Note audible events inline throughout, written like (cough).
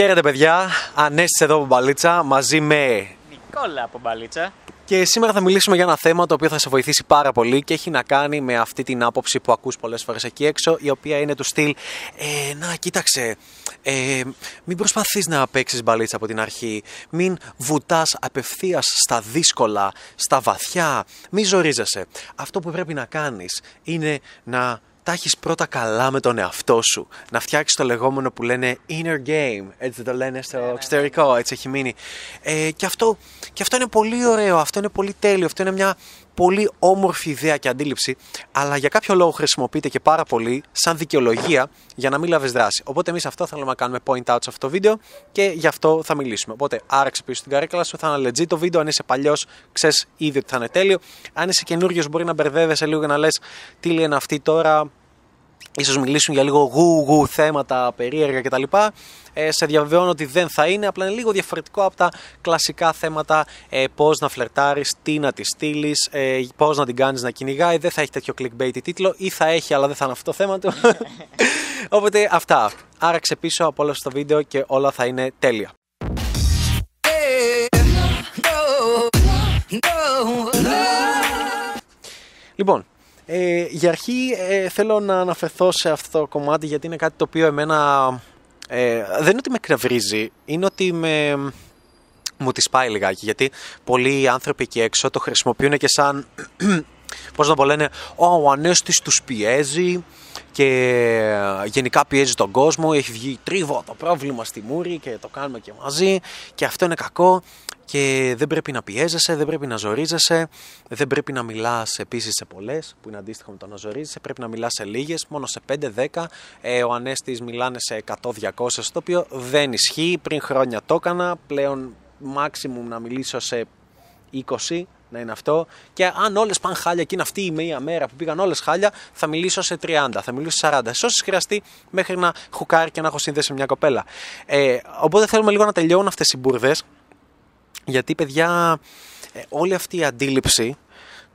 Χαίρετε παιδιά, Ανέστης εδώ από Μπαλίτσα μαζί με Νικόλα από Μπαλίτσα. και σήμερα θα μιλήσουμε για ένα θέμα το οποίο θα σε βοηθήσει πάρα πολύ και έχει να κάνει με αυτή την άποψη που ακούς πολλές φορές εκεί έξω η οποία είναι του στυλ ε, να κοίταξε ε, μην προσπαθείς να παίξεις μπαλίτσα από την αρχή. Μην βουτάς απευθείας στα δύσκολα, στα βαθιά. Μην ζορίζεσαι. Αυτό που πρέπει να κάνεις είναι να τα έχεις πρώτα καλά με τον εαυτό σου. Να φτιάξεις το λεγόμενο που λένε inner game. Έτσι το λένε στο εξωτερικό, έτσι έχει μείνει. Ε, και, αυτό, και αυτό είναι πολύ ωραίο, αυτό είναι πολύ τέλειο, αυτό είναι μια πολύ όμορφη ιδέα και αντίληψη, αλλά για κάποιο λόγο χρησιμοποιείται και πάρα πολύ σαν δικαιολογία για να μην λάβεις δράση. Οπότε εμείς αυτό θέλουμε να κάνουμε point out σε αυτό το βίντεο και γι' αυτό θα μιλήσουμε. Οπότε άραξε πίσω στην καρέκλα σου, θα είναι legit το βίντεο. Αν είσαι παλιός, ξέρεις ήδη ότι θα είναι τέλειο. Αν είσαι καινούριο, μπορεί να μπερδεύεσαι λίγο και να λες τι λένε αυτοί τώρα, ίσως μιλήσουν για λίγο γου-γου θέματα περίεργα κτλ. Ε, σε διαβεβαιώνω ότι δεν θα είναι, απλά είναι λίγο διαφορετικό από τα κλασικά θέματα ε, πώς να φλερτάρεις, τι να τη στείλει, ε, πώς να την κάνεις να κυνηγάει, δεν θα έχει τέτοιο clickbait τίτλο ή θα έχει αλλά δεν θα είναι αυτό το θέμα του. Οπότε αυτά. Άραξε πίσω, απόλαυσε το βίντεο και όλα θα είναι τέλεια. Λοιπόν, ε, για αρχή ε, θέλω να αναφερθώ σε αυτό το κομμάτι γιατί είναι κάτι το οποίο εμένα ε, δεν είναι ότι με κρευρίζει, είναι ότι με, μου τη πάει λιγάκι γιατί πολλοί άνθρωποι εκεί έξω το χρησιμοποιούν και σαν πώς να πω λένε ο Ανέστης τους πιέζει και γενικά πιέζει τον κόσμο έχει βγει τρίβο το πρόβλημα στη μούρη και το κάνουμε και μαζί και αυτό είναι κακό και δεν πρέπει να πιέζεσαι, δεν πρέπει να ζορίζεσαι, δεν πρέπει να μιλάς επίσης σε πολλές, που είναι αντίστοιχο με το να ζορίζεσαι, πρέπει να μιλάς σε λίγες, μόνο σε 5-10. Ε, ο Ανέστης μιλάνε σε 100-200, το οποίο δεν ισχύει. Πριν χρόνια το έκανα, πλέον maximum να μιλήσω σε 20, να είναι αυτό. Και αν όλες πάνε χάλια και είναι αυτή η μία μέρα που πήγαν όλες χάλια, θα μιλήσω σε 30, θα μιλήσω σε 40. Σε όσες χρειαστεί μέχρι να χουκάρει και να έχω σύνδεση με μια κοπέλα. Ε, οπότε θέλουμε λίγο να τελειώνουν αυτές οι μπουρδες γιατί, παιδιά, ε, όλη αυτή η αντίληψη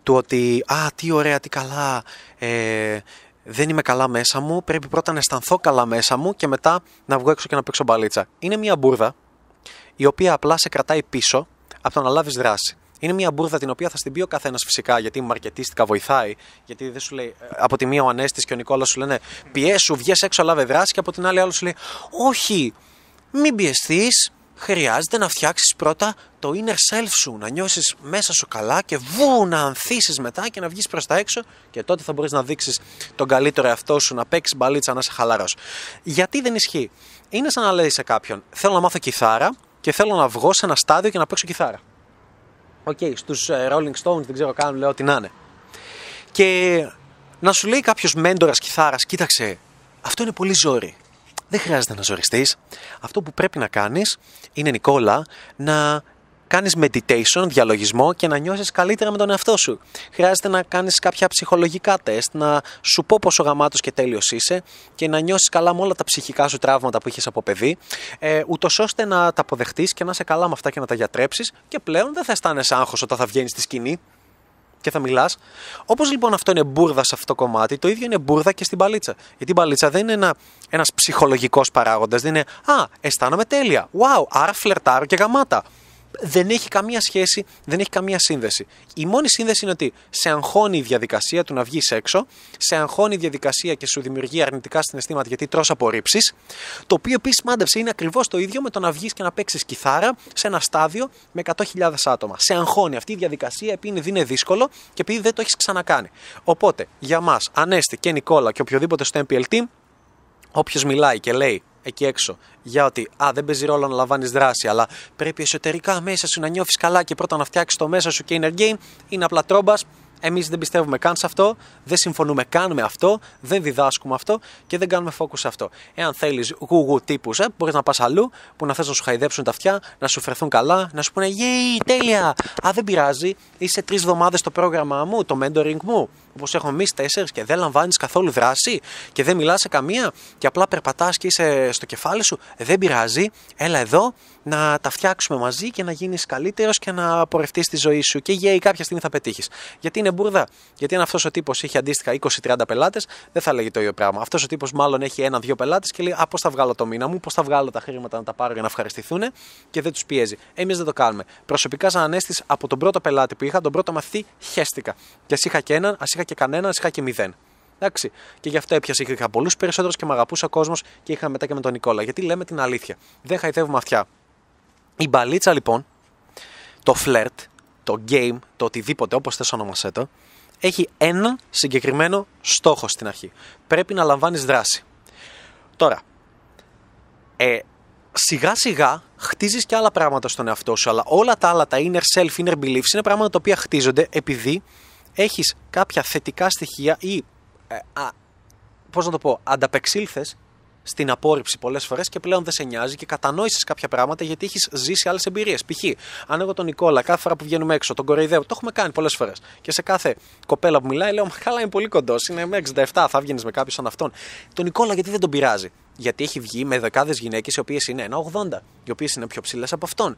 του ότι «Α, τι ωραία, τι καλά, ε, δεν είμαι καλά μέσα μου, πρέπει πρώτα να αισθανθώ καλά μέσα μου και μετά να βγω έξω και να παίξω μπαλίτσα». Είναι μια μπουρδα η οποία απλά σε κρατάει πίσω από το να λάβεις δράση. Είναι μια μπουρδα την οποία θα στην πει ο καθένας φυσικά, γιατί μαρκετίστικα βοηθάει. Γιατί δεν σου λέει, ε, από τη μία ο Ανέστης και ο Νικόλα σου λένε πιέσου, βγες έξω, λάβε δράση, και από την άλλη άλλος σου λέει, Όχι, μην πιεστείς, χρειάζεται να φτιάξεις πρώτα το inner self σου, να νιώσεις μέσα σου καλά και βου να ανθίσεις μετά και να βγεις προς τα έξω και τότε θα μπορείς να δείξεις τον καλύτερο εαυτό σου, να παίξεις μπαλίτσα, να είσαι χαλαρός. Γιατί δεν ισχύει. Είναι σαν να λέει σε κάποιον, θέλω να μάθω κιθάρα και θέλω να βγω σε ένα στάδιο και να παίξω κιθάρα. OK, okay, στους ε, Rolling Stones δεν ξέρω καν, λέω τι να είναι. Και να σου λέει κάποιος μέντορας κιθάρας, κοίταξε, αυτό είναι πολύ ζόρι δεν χρειάζεται να ζοριστείς. Αυτό που πρέπει να κάνεις είναι, Νικόλα, να κάνεις meditation, διαλογισμό και να νιώσεις καλύτερα με τον εαυτό σου. Χρειάζεται να κάνεις κάποια ψυχολογικά τεστ, να σου πω πόσο γαμάτος και τέλειος είσαι και να νιώσεις καλά με όλα τα ψυχικά σου τραύματα που είχες από παιδί, ε, ούτως ώστε να τα αποδεχτείς και να είσαι καλά με αυτά και να τα γιατρέψεις και πλέον δεν θα αισθάνεσαι άγχος όταν θα βγαίνεις στη σκηνή και θα μιλάς. Όπως λοιπόν αυτό είναι μπουρδα σε αυτό το κομμάτι, το ίδιο είναι μπουρδα και στην παλίτσα. Γιατί η παλίτσα δεν είναι ένα ένας ψυχολογικός παράγοντας. Δεν είναι Α, αισθάνομαι τέλεια. Wow, άρα φλερτάρω και γαμάτα δεν έχει καμία σχέση, δεν έχει καμία σύνδεση. Η μόνη σύνδεση είναι ότι σε αγχώνει η διαδικασία του να βγεις έξω, σε αγχώνει η διαδικασία και σου δημιουργεί αρνητικά συναισθήματα γιατί τρως απορρίψεις. Το οποίο επίσης μάντεψε είναι ακριβώς το ίδιο με το να βγεις και να παίξεις κιθάρα σε ένα στάδιο με 100.000 άτομα. Σε αγχώνει αυτή η διαδικασία επειδή είναι δύσκολο και επειδή δεν το έχεις ξανακάνει. Οπότε για μας, Ανέστη και Νικόλα και οποιοδήποτε στο MPL team, όποιος μιλάει και λέει εκεί έξω για ότι α, δεν παίζει ρόλο να λαμβάνεις δράση, αλλά πρέπει εσωτερικά μέσα σου να νιώθεις καλά και πρώτα να φτιάξεις το μέσα σου και inner game, είναι απλά τρόμπας. Εμείς δεν πιστεύουμε καν σε αυτό, δεν συμφωνούμε καν με αυτό, δεν διδάσκουμε αυτό και δεν κάνουμε focus σε αυτό. Εάν θέλεις γουγου τύπους, ε, μπορείς να πας αλλού που να θες να σου χαϊδέψουν τα αυτιά, να σου φερθούν καλά, να σου πούνε Γεια, τέλεια! Α, δεν πειράζει, είσαι τρεις εβδομάδες στο πρόγραμμά μου, το mentoring μου. Όπως έχουμε εμείς τέσσερι και δεν λαμβάνεις καθόλου δράση και δεν μιλάς σε καμία και απλά περπατάς και είσαι στο κεφάλι σου, δεν πειράζει. Έλα εδώ να τα φτιάξουμε μαζί και να γίνεις καλύτερος και να πορευτείς τη ζωή σου. Και γέι κάποια στιγμή θα πετύχεις. Γιατί είναι μπουρδα. Γιατί αν αυτός ο τύπος είχε αντίστοιχα 20-30 πελάτες, δεν θα λέγει το ίδιο πράγμα. Αυτός ο τύπος μάλλον έχει ένα-δύο πελάτες και λέει Α, πώς θα βγάλω το μήνα μου, πώς θα βγάλω τα χρήματα να τα πάρω για να ευχαριστηθούν και δεν τους πιέζει. Εμείς δεν το κάνουμε. Προσωπικά, σαν ανέστης από τον πρώτο πελάτη που είχα, τον πρώτο μαθητή, χέστηκα. Και ας είχα και έναν, ας είχα και κανέναν, α είχα και μηδέν. Εντάξει. Και γι' αυτό έπιασε. Είχα πολλούς περισσότερους και με αγαπούσα κόσμος και είχα μετά και με τον Νικόλα. Γιατί λέμε την αλήθεια. Δεν χαϊδεύουμε αυτιά. Η μπαλίτσα λοιπόν, το φλερτ, το game, το οτιδήποτε όπως θες ονομασέ το, έχει έναν συγκεκριμένο στόχο στην αρχή. Πρέπει να λαμβάνεις δράση. Τώρα, ε, σιγά σιγά χτίζεις και άλλα πράγματα στον εαυτό σου, αλλά όλα τα άλλα, τα inner self, inner beliefs, είναι πράγματα τα οποία χτίζονται επειδή έχεις κάποια θετικά στοιχεία ή. Ε, Πώς να το πω, ανταπεξήλθες στην απόρριψη πολλές φορές και πλέον δεν σε νοιάζει και κατανόησες κάποια πράγματα γιατί έχεις ζήσει άλλες εμπειρίες. Π.χ. αν εγώ τον Νικόλα κάθε φορά που βγαίνουμε έξω, τον κοροϊδεύω, το έχουμε κάνει πολλές φορές. Και σε κάθε κοπέλα που μιλάει, λέω Μα καλά είναι πολύ κοντός, είναι με 67, θα βγαίνεις με κάποιον σαν αυτόν. Τον Νικόλα γιατί δεν τον πειράζει; Γιατί έχει βγει με δεκάδες γυναίκες οι οποίες είναι 1,80, οι οποίες είναι πιο ψηλές από αυτόν.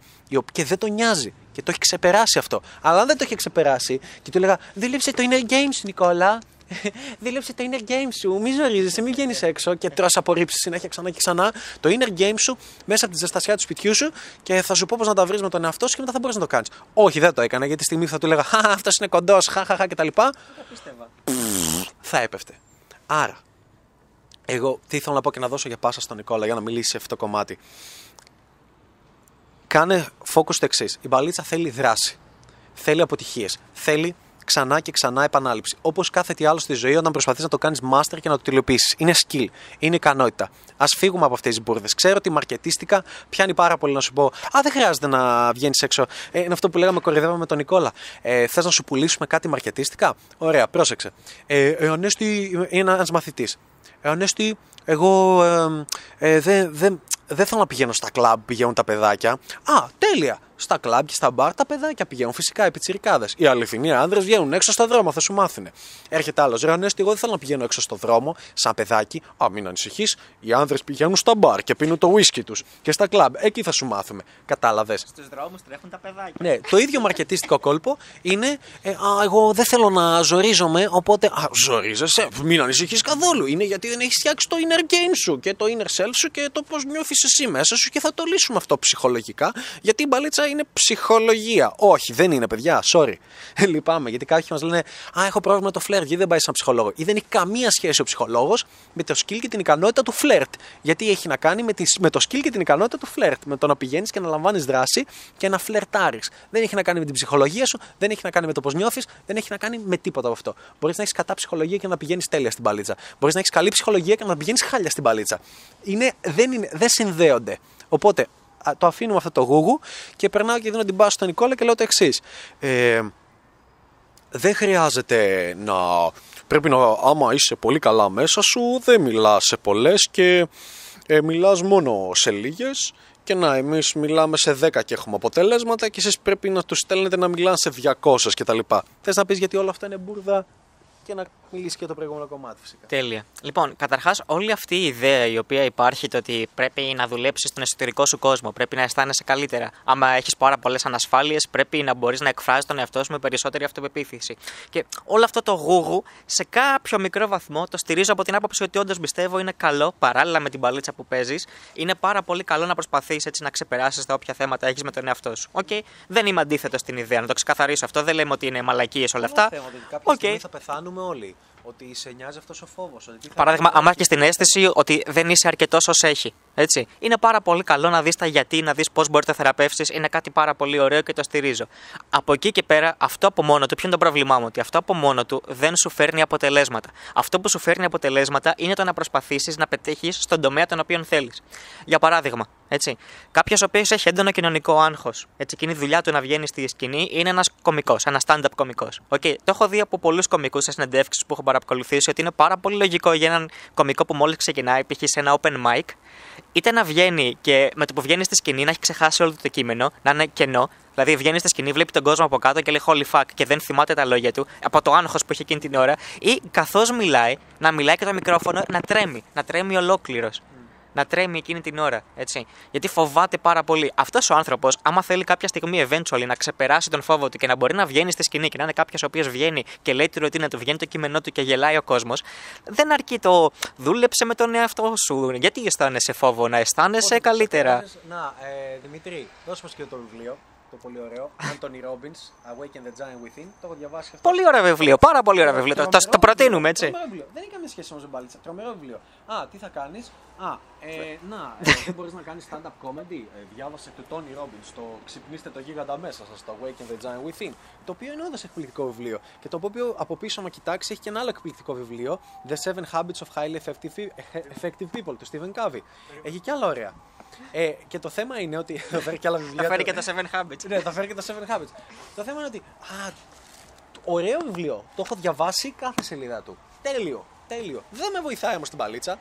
Και δεν τον νοιάζει. Και το έχει ξεπεράσει αυτό. Αλλά αν δεν το έχει ξεπεράσει και του έλεγα Δίλεψε το inner games, Νικόλα. (laughs) Δήλεψε το inner game σου. Μη ζορίζεσαι, μην βγαίνεις έξω και τρώ απορρίψεις συνέχεια ξανά και ξανά. Το inner game σου μέσα από τη ζεστασιά του σπιτιού σου και θα σου πω πώς να τα βρεις με τον εαυτό σου και μετά θα μπορείς να το κάνεις. Όχι, δεν το έκανα γιατί τη στιγμή που θα του έλεγα Χα, αυτός είναι κοντός, χαχαχά κτλ. Θα έπεφτε. Άρα, εγώ τι ήθελα να πω και να δώσω για πάσα στον Νικόλα για να μιλήσει σε αυτό το κομμάτι. Κάνε focus το εξής. Η μπαλίτσα θέλει δράση. Θέλει αποτυχίες. Θέλει ξανά και ξανά επανάληψη. Όπως κάθε τι άλλο στη ζωή, όταν προσπαθείς να το κάνεις master και να το τελειοποιήσει. Είναι skill, είναι ικανότητα. Α φύγουμε από αυτές τις μπουρδες. Ξέρω ότι μαρκετίστικα πιάνει πάρα πολύ να σου πω Α, δεν χρειάζεται να βγαίνεις έξω. Ε, είναι αυτό που λέγαμε κορυδεύαμε με τον Νικόλα. Ε, Θες να σου πουλήσουμε κάτι μαρκετίστικα. Ωραία, πρόσεξε. Ε, ε, Ανέστη είναι ένας μαθητής. Ε, Ανέστη, εγώ ε, ε, δεν δε, δε θέλω να πηγαίνω στα κλαμπ που πηγαίνουν τα παιδάκια. Α, τέλεια στα κλαμπ και στα μπαρ τα παιδάκια πηγαίνουν. Φυσικά οι πιτσιρικάδες. Οι αληθινοί άνδρες βγαίνουν έξω στο δρόμο, θα σου μάθουν. Έρχεται άλλος. Ρε Ανέστη, εγώ δεν θέλω να πηγαίνω έξω στο δρόμο, σαν παιδάκι. Α, μην ανησυχείς. Οι άνδρες πηγαίνουν στα μπαρ και πίνουν το whisky τους και στα κλαμπ. Εκεί θα σου μάθουμε. Κατάλαβες. Στους δρόμους τρέχουν τα παιδάκια. Ναι, το ίδιο μαρκετίστικο κόλπο είναι. Ε, α, εγώ δεν θέλω να ζορίζομαι, οπότε. Α, ζορίζεσαι. Μην ανησυχείς καθόλου. Είναι γιατί δεν έχεις φτιάξει το inner game σου και το inner self σου και το πώς νιώθεις εσύ μέσα σου και θα το λύσουμε αυτό ψυχολογικά. Γιατί η μπαλίτσα είναι ψυχολογία. Όχι, δεν είναι, παιδιά. Sorry. Λυπάμαι, γιατί κάποιοι μας λένε Α, έχω πρόβλημα με το φλερτ, γιατί δεν πάει σαν ψυχολόγο. Ή δεν έχει καμία σχέση ο ψυχολόγος με το skill και την ικανότητα του φλερτ. Γιατί έχει να κάνει με, τη, με το skill και την ικανότητα του φλερτ. Με το να πηγαίνεις και να λαμβάνεις δράση και να φλερτάρεις. Δεν έχει να κάνει με την ψυχολογία σου, δεν έχει να κάνει με το πώς νιώθεις, δεν έχει να κάνει με τίποτα από αυτό. Μπορείς να έχεις κατά ψυχολογία και να πηγαίνεις τέλεια στην παλίτσα. Μπορείς να έχεις καλή ψυχολογία και να πηγαίνεις χάλια στην παλίτσα. Είναι, δεν, είναι, δεν συνδέονται. Οπότε το αφήνουμε αυτό το γούγου και περνάω και δίνω την πάση στον Νικόλα και λέω το εξής. Ε, δεν χρειάζεται να. Πρέπει να, άμα είσαι πολύ καλά μέσα σου, δεν μιλάς σε πολλές και ε, μιλάς μόνο σε λίγες και να εμείς μιλάμε σε 10 και έχουμε αποτελέσματα και εσείς πρέπει να τους στέλνετε να μιλάνε σε 200 κτλ. Θες να πεις γιατί όλα αυτά είναι μπουρδα και να μιλήσει και το προηγούμενο κομμάτι φυσικά. Τέλεια. Λοιπόν, καταρχάς, όλη αυτή η ιδέα η οποία υπάρχει το ότι πρέπει να δουλέψεις στον εσωτερικό σου κόσμο, πρέπει να αισθάνεσαι καλύτερα. Άμα έχεις πάρα πολλές ανασφάλειες, πρέπει να μπορείς να εκφράζεις τον εαυτό σου με περισσότερη αυτοπεποίθηση. Και όλο αυτό το γούγου σε κάποιο μικρό βαθμό το στηρίζω από την άποψη ότι όντως πιστεύω είναι καλό παράλληλα με την παλίτσα που παίζεις. Είναι πάρα πολύ καλό να προσπαθείς έτσι να ξεπεράσεις τα όποια θέματα έχεις με τον εαυτό σου. Okay. Δεν είμαι αντίθετος στην ιδέα, να το ξεκαθαρίσω αυτό. Δεν λέμε ότι είναι μαλακίες όλα αυτά. Okay. θα πεθάνουμε όλοι. Ότι σε νοιάζει αυτός ο φόβος. Παράδειγμα, αν έχεις την αίσθηση ότι δεν είσαι αρκετός ως έχει. Έτσι. Είναι πάρα πολύ καλό να δεις τα γιατί, να δεις πώς μπορεί να θεραπεύσεις. Είναι κάτι πάρα πολύ ωραίο και το στηρίζω. Από εκεί και πέρα, αυτό από μόνο του, ποιο είναι το πρόβλημά μου, ότι αυτό από μόνο του δεν σου φέρνει αποτελέσματα. Αυτό που σου φέρνει αποτελέσματα είναι το να προσπαθήσεις να πετύχεις στον τομέα τον οποίο θέλεις. Για παράδειγμα, Έτσι. Κάποιος ο οποίος έχει έντονο κοινωνικό άγχος. Έτσι, και είναι η δουλειά του να βγαίνει στη σκηνή, είναι ένας κωμικός, ένας stand-up κωμικός. Okay. Το έχω δει από πολλούς κωμικούς σε συνεντεύξεις που έχω παρακολουθήσει ότι είναι πάρα πολύ λογικό για έναν κωμικό που μόλις ξεκινάει, π.χ. σε ένα open mic, είτε να βγαίνει και με το που βγαίνει στη σκηνή να έχει ξεχάσει όλο το κείμενο, να είναι κενό, Δηλαδή βγαίνει στη σκηνή, βλέπει τον κόσμο από κάτω και λέει Holy fuck και δεν θυμάται τα λόγια του από το άγχος που έχει εκείνη την ώρα. Ή καθώς μιλάει, να μιλάει και το μικρόφωνο να τρέμει, να τρέμει ολόκληρος να τρέμει εκείνη την ώρα. Έτσι. Γιατί φοβάται πάρα πολύ. Αυτός ο άνθρωπος, άμα θέλει κάποια στιγμή eventually να ξεπεράσει τον φόβο του και να μπορεί να βγαίνει στη σκηνή και να είναι κάποιος ο οποίος βγαίνει και λέει τη ρωτίνα του, βγαίνει το κείμενό του και γελάει ο κόσμος, δεν αρκεί το δούλεψε με τον εαυτό σου. Γιατί αισθάνεσαι φόβο, να αισθάνεσαι καλύτερα; Να, ε, Δημήτρη, δώσ' μας και το βιβλίο το πολύ ωραίο. Anthony Robbins, Awaken the Giant Within. Το έχω διαβάσει αυτό. Πολύ ωραίο βιβλίο, πάρα πολύ ωραίο βιβλίο. Το, το προτείνουμε έτσι. Δεν έχει καμία σχέση όμως με μπαλίτσα. Τρομερό βιβλίο. Α, τι θα κάνεις; Α, ε, (laughs) να, ε, δεν μπορείς να κάνεις stand-up comedy; Ε, διάβασε το Tony Robbins, το Ξυπνήστε το γίγαντα μέσα σας, το Awaken the Giant Within. Το οποίο είναι όντως εκπληκτικό βιβλίο. Και το οποίο από πίσω, να κοιτάξεις, έχει και ένα άλλο εκπληκτικό βιβλίο, The Seven Habits of Highly Effective People, του Stephen Covey. Έχει και άλλα ωραία. Ε, και το θέμα είναι ότι. (laughs) Θα φέρει και άλλα βιβλία. Θα φέρει και τα Seven Habits. ναι, θα φέρει και τα Seven Habits. το θέμα είναι ότι. Α, ωραίο βιβλίο. Το έχω διαβάσει κάθε σελίδα του. Τέλειο. Τέλειο. Δεν με βοηθάει όμως την παλίτσα.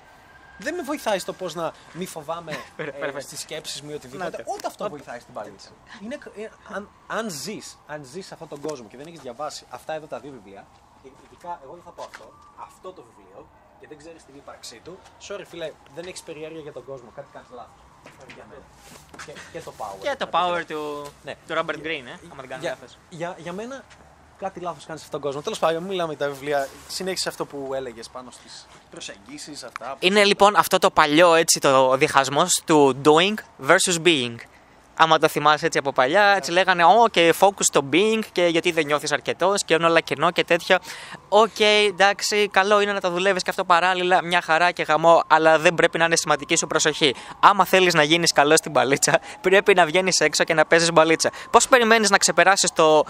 Δεν με βοηθάει στο πώς να μη φοβάμαι (laughs) ε, στις σκέψεις μου ή οτιδήποτε. Ούτε αυτό βοηθάει στην παλίτσα. Είναι, ε, αν αν ζεις αν ζεις σε αυτόν τον κόσμο και δεν έχεις διαβάσει αυτά εδώ τα δύο βιβλία, ειδικά εγώ δεν θα πω αυτό, αυτό το βιβλίο και δεν ξέρεις την ύπαρξή του, sorry φίλε, δεν έχεις περιέργεια για τον κόσμο, κάτι κάνεις λάθος. Και, και το power. Και το power του, ναι. του Robert Greene, ε, άμα δεν κάνει για, για, για μένα κάτι λάθος κάνεις σε αυτόν τον κόσμο. Τέλος πάντων, μιλάμε για τα βιβλία. Συνέχισε αυτό που έλεγες πάνω στις προσεγγίσεις, αυτά. Είναι λοιπόν αυτό το παλιό έτσι το διχασμός του doing versus being. Άμα το θυμάσαι έτσι από παλιά, έτσι λέγανε Ω και focus στο being και γιατί δεν νιώθεις αρκετός και είναι όλα κενό και τέτοια. OK, okay, εντάξει, καλό είναι να τα δουλεύεις και αυτό παράλληλα, μια χαρά και γαμώ, αλλά δεν πρέπει να είναι σημαντική σου προσοχή. Άμα θέλεις να γίνεις καλός στην μπαλίτσα, (laughs) πρέπει να βγαίνεις έξω και να παίζεις μπαλίτσα. Πώς περιμένεις να ξεπεράσεις το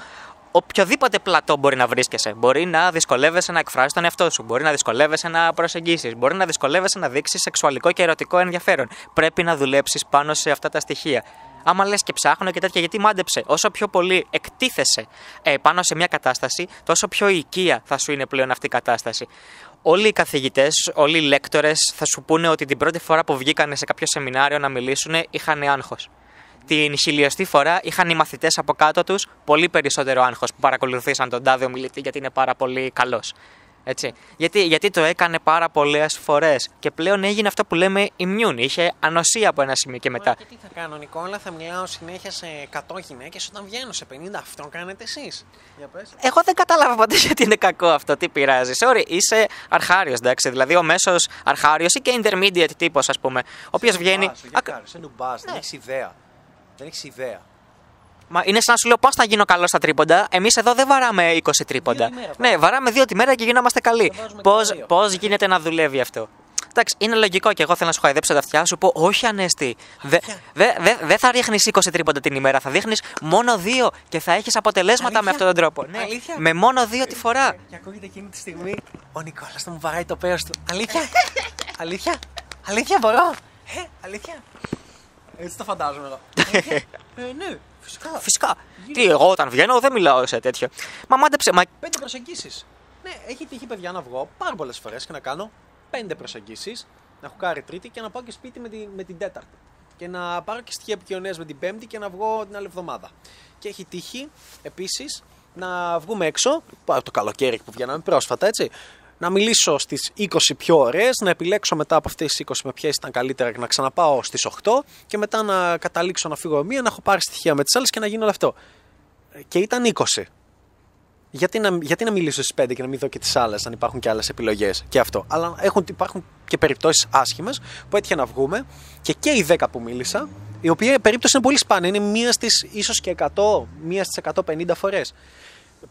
οποιοδήποτε πλατό μπορεί να βρίσκεσαι; Μπορεί να δυσκολεύεσαι να εκφράσεις τον εαυτό σου. Μπορεί να δυσκολεύεσαι να προσεγγίσεις. Μπορεί να δυσκολεύεσαι να δείξεις σεξουαλικό και ερωτικό ενδιαφέρον. Πρέπει να δουλέψεις πάνω σε αυτά τα στοιχεία άμα λες και ψάχνω και τέτοια, γιατί μάντεψε. Όσο πιο πολύ εκτίθεσαι ε, πάνω σε μια κατάσταση, τόσο πιο οικία θα σου είναι πλέον αυτή η κατάσταση. Όλοι οι καθηγητές, όλοι οι λέκτορες θα σου πούνε ότι την πρώτη φορά που βγήκαν σε κάποιο σεμινάριο να μιλήσουν είχαν άγχος. Την χιλιοστή φορά είχαν οι μαθητές από κάτω τους πολύ περισσότερο άγχος που παρακολουθήσαν τον τάδε ομιλητή γιατί είναι πάρα πολύ καλός. Έτσι. Γιατί, γιατί το έκανε πάρα πολλές φορές και πλέον έγινε αυτό που λέμε immune. Είχε ανοσία από ένα σημείο και μετά. Και τι θα κάνω, Νικόλα, θα μιλάω συνέχεια σε 100 γυναίκες όταν βγαίνω σε 50. Αυτό κάνετε εσείς. Εγώ δεν κατάλαβα ποτέ γιατί είναι κακό αυτό. Τι πειράζει. Sorry, είσαι αρχάριος, εντάξει. Δηλαδή ο μέσος αρχάριος ή και intermediate τύπος, ας πούμε. Ο οποίος βγαίνει. Σε νουμπά, δεν ναι. έχεις ιδέα. Δεν έχεις ιδέα. Μα είναι σαν να σου λέω πώς θα γίνω καλός στα τρίποντα. Εμείς εδώ δεν βαράμε 20 τρίποντα. ναι, βαράμε δύο τη μέρα και γινόμαστε καλοί. Πώς γίνεται να δουλεύει αυτό. Εντάξει, είναι λογικό και εγώ θέλω να σου χαϊδέψω τα αυτιά σου πω όχι ανέστη. Δεν δε, δε, δε θα ρίχνεις 20 τρίποντα την ημέρα, θα δείχνεις μόνο δύο και θα έχεις αποτελέσματα με αυτόν τον τρόπο. Ναι, με μόνο δύο τη φορά. Και ακούγεται εκείνη τη στιγμή ο Νικόλας θα μου βαράει το πέος του. Αλήθεια, (laughs) αλήθεια, αλήθεια μπορώ; Ε, αλήθεια; Έτσι το φαντάζομαι εγώ. (laughs) ε, ναι. Φυσικά. Φυσικά. Τι, εγώ όταν βγαίνω δεν μιλάω σε τέτοιο. Μα μάντεψε. Μα... Πέντε προσεγγίσεις. Ναι, έχει τύχει παιδιά να βγω πάρα πολλές φορές και να κάνω πέντε προσεγγίσεις. Να έχω κάνει τρίτη και να πάω και σπίτι με την, με την τέταρτη. Και να πάρω και στοιχεία επικοινωνίας με την πέμπτη και να βγω την άλλη εβδομάδα. Και έχει τύχει επίσης να βγούμε έξω, το καλοκαίρι που βγαίναμε πρόσφατα, έτσι να μιλήσω στις 20 πιο ωραίες, να επιλέξω μετά από αυτές τις 20 με ποιες ήταν καλύτερα και να ξαναπάω στις 8 και μετά να καταλήξω να φύγω μία, να έχω πάρει στοιχεία με τις άλλες και να γίνω όλο αυτό. Και ήταν 20. Γιατί να, γιατί να μιλήσω στις 5 και να μην δω και τις άλλες, αν υπάρχουν και άλλες επιλογές και αυτό. Αλλά έχουν, υπάρχουν και περιπτώσεις άσχημες που έτυχε να βγούμε και και οι 10 που μίλησα, η οποία περίπτωση είναι πολύ σπάνια. Είναι μία στις ίσως και 100, μία στις 150 φορές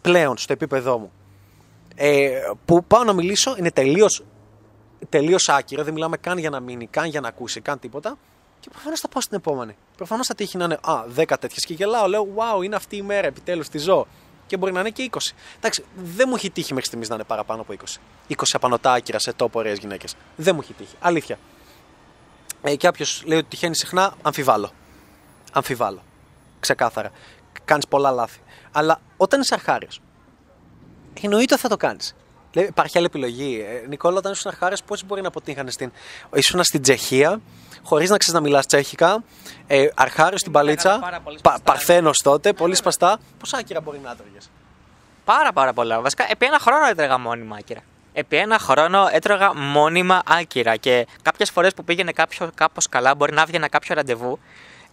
πλέον στο επίπεδό μου ε, που πάω να μιλήσω είναι τελείως τελείως άκυρο, δεν μιλάμε καν για να μείνει, καν για να ακούσει, καν τίποτα. Και προφανώς θα πάω στην επόμενη. Προφανώς θα τύχει να είναι Α, 10 τέτοιες και γελάω. Λέω, Wow, είναι αυτή η μέρα, επιτέλους τη ζω. Και μπορεί να είναι και 20. Εντάξει, δεν μου έχει τύχει μέχρι στιγμής να είναι παραπάνω από 20. 20 απανοτά άκυρα σε τόπο ωραίες γυναίκες. Δεν μου έχει τύχει. Αλήθεια. Ε, και όποιος λέει ότι τυχαίνει συχνά, αμφιβάλλω. Αμφιβάλλω. Ξεκάθαρα. Κάνεις πολλά λάθη. Αλλά όταν είσαι αρχάριος, εννοείται ότι θα το κάνεις. Υπάρχει άλλη επιλογή. Ε, Νικόλα, όταν ήσουν αρχάριο, πώς μπορεί να αποτύχανε στην. Ήσουν στην Τσεχία, χωρίς να ξέρεις να μιλάς τσέχικα. Ε, αρχάριος στην παλίτσα. Πα, Παρθένος τότε, πολύ σπαστά. Πόσα άκυρα μπορεί να έτρωγες; Πάρα πάρα πολλά. Βασικά, επί ένα χρόνο έτρεγα μόνιμα άκυρα. Επί ένα χρόνο έτρωγα μόνιμα άκυρα και κάποιες φορές που πήγαινε κάποιο κάπως καλά, μπορεί να έβγαινα κάποιο ραντεβού.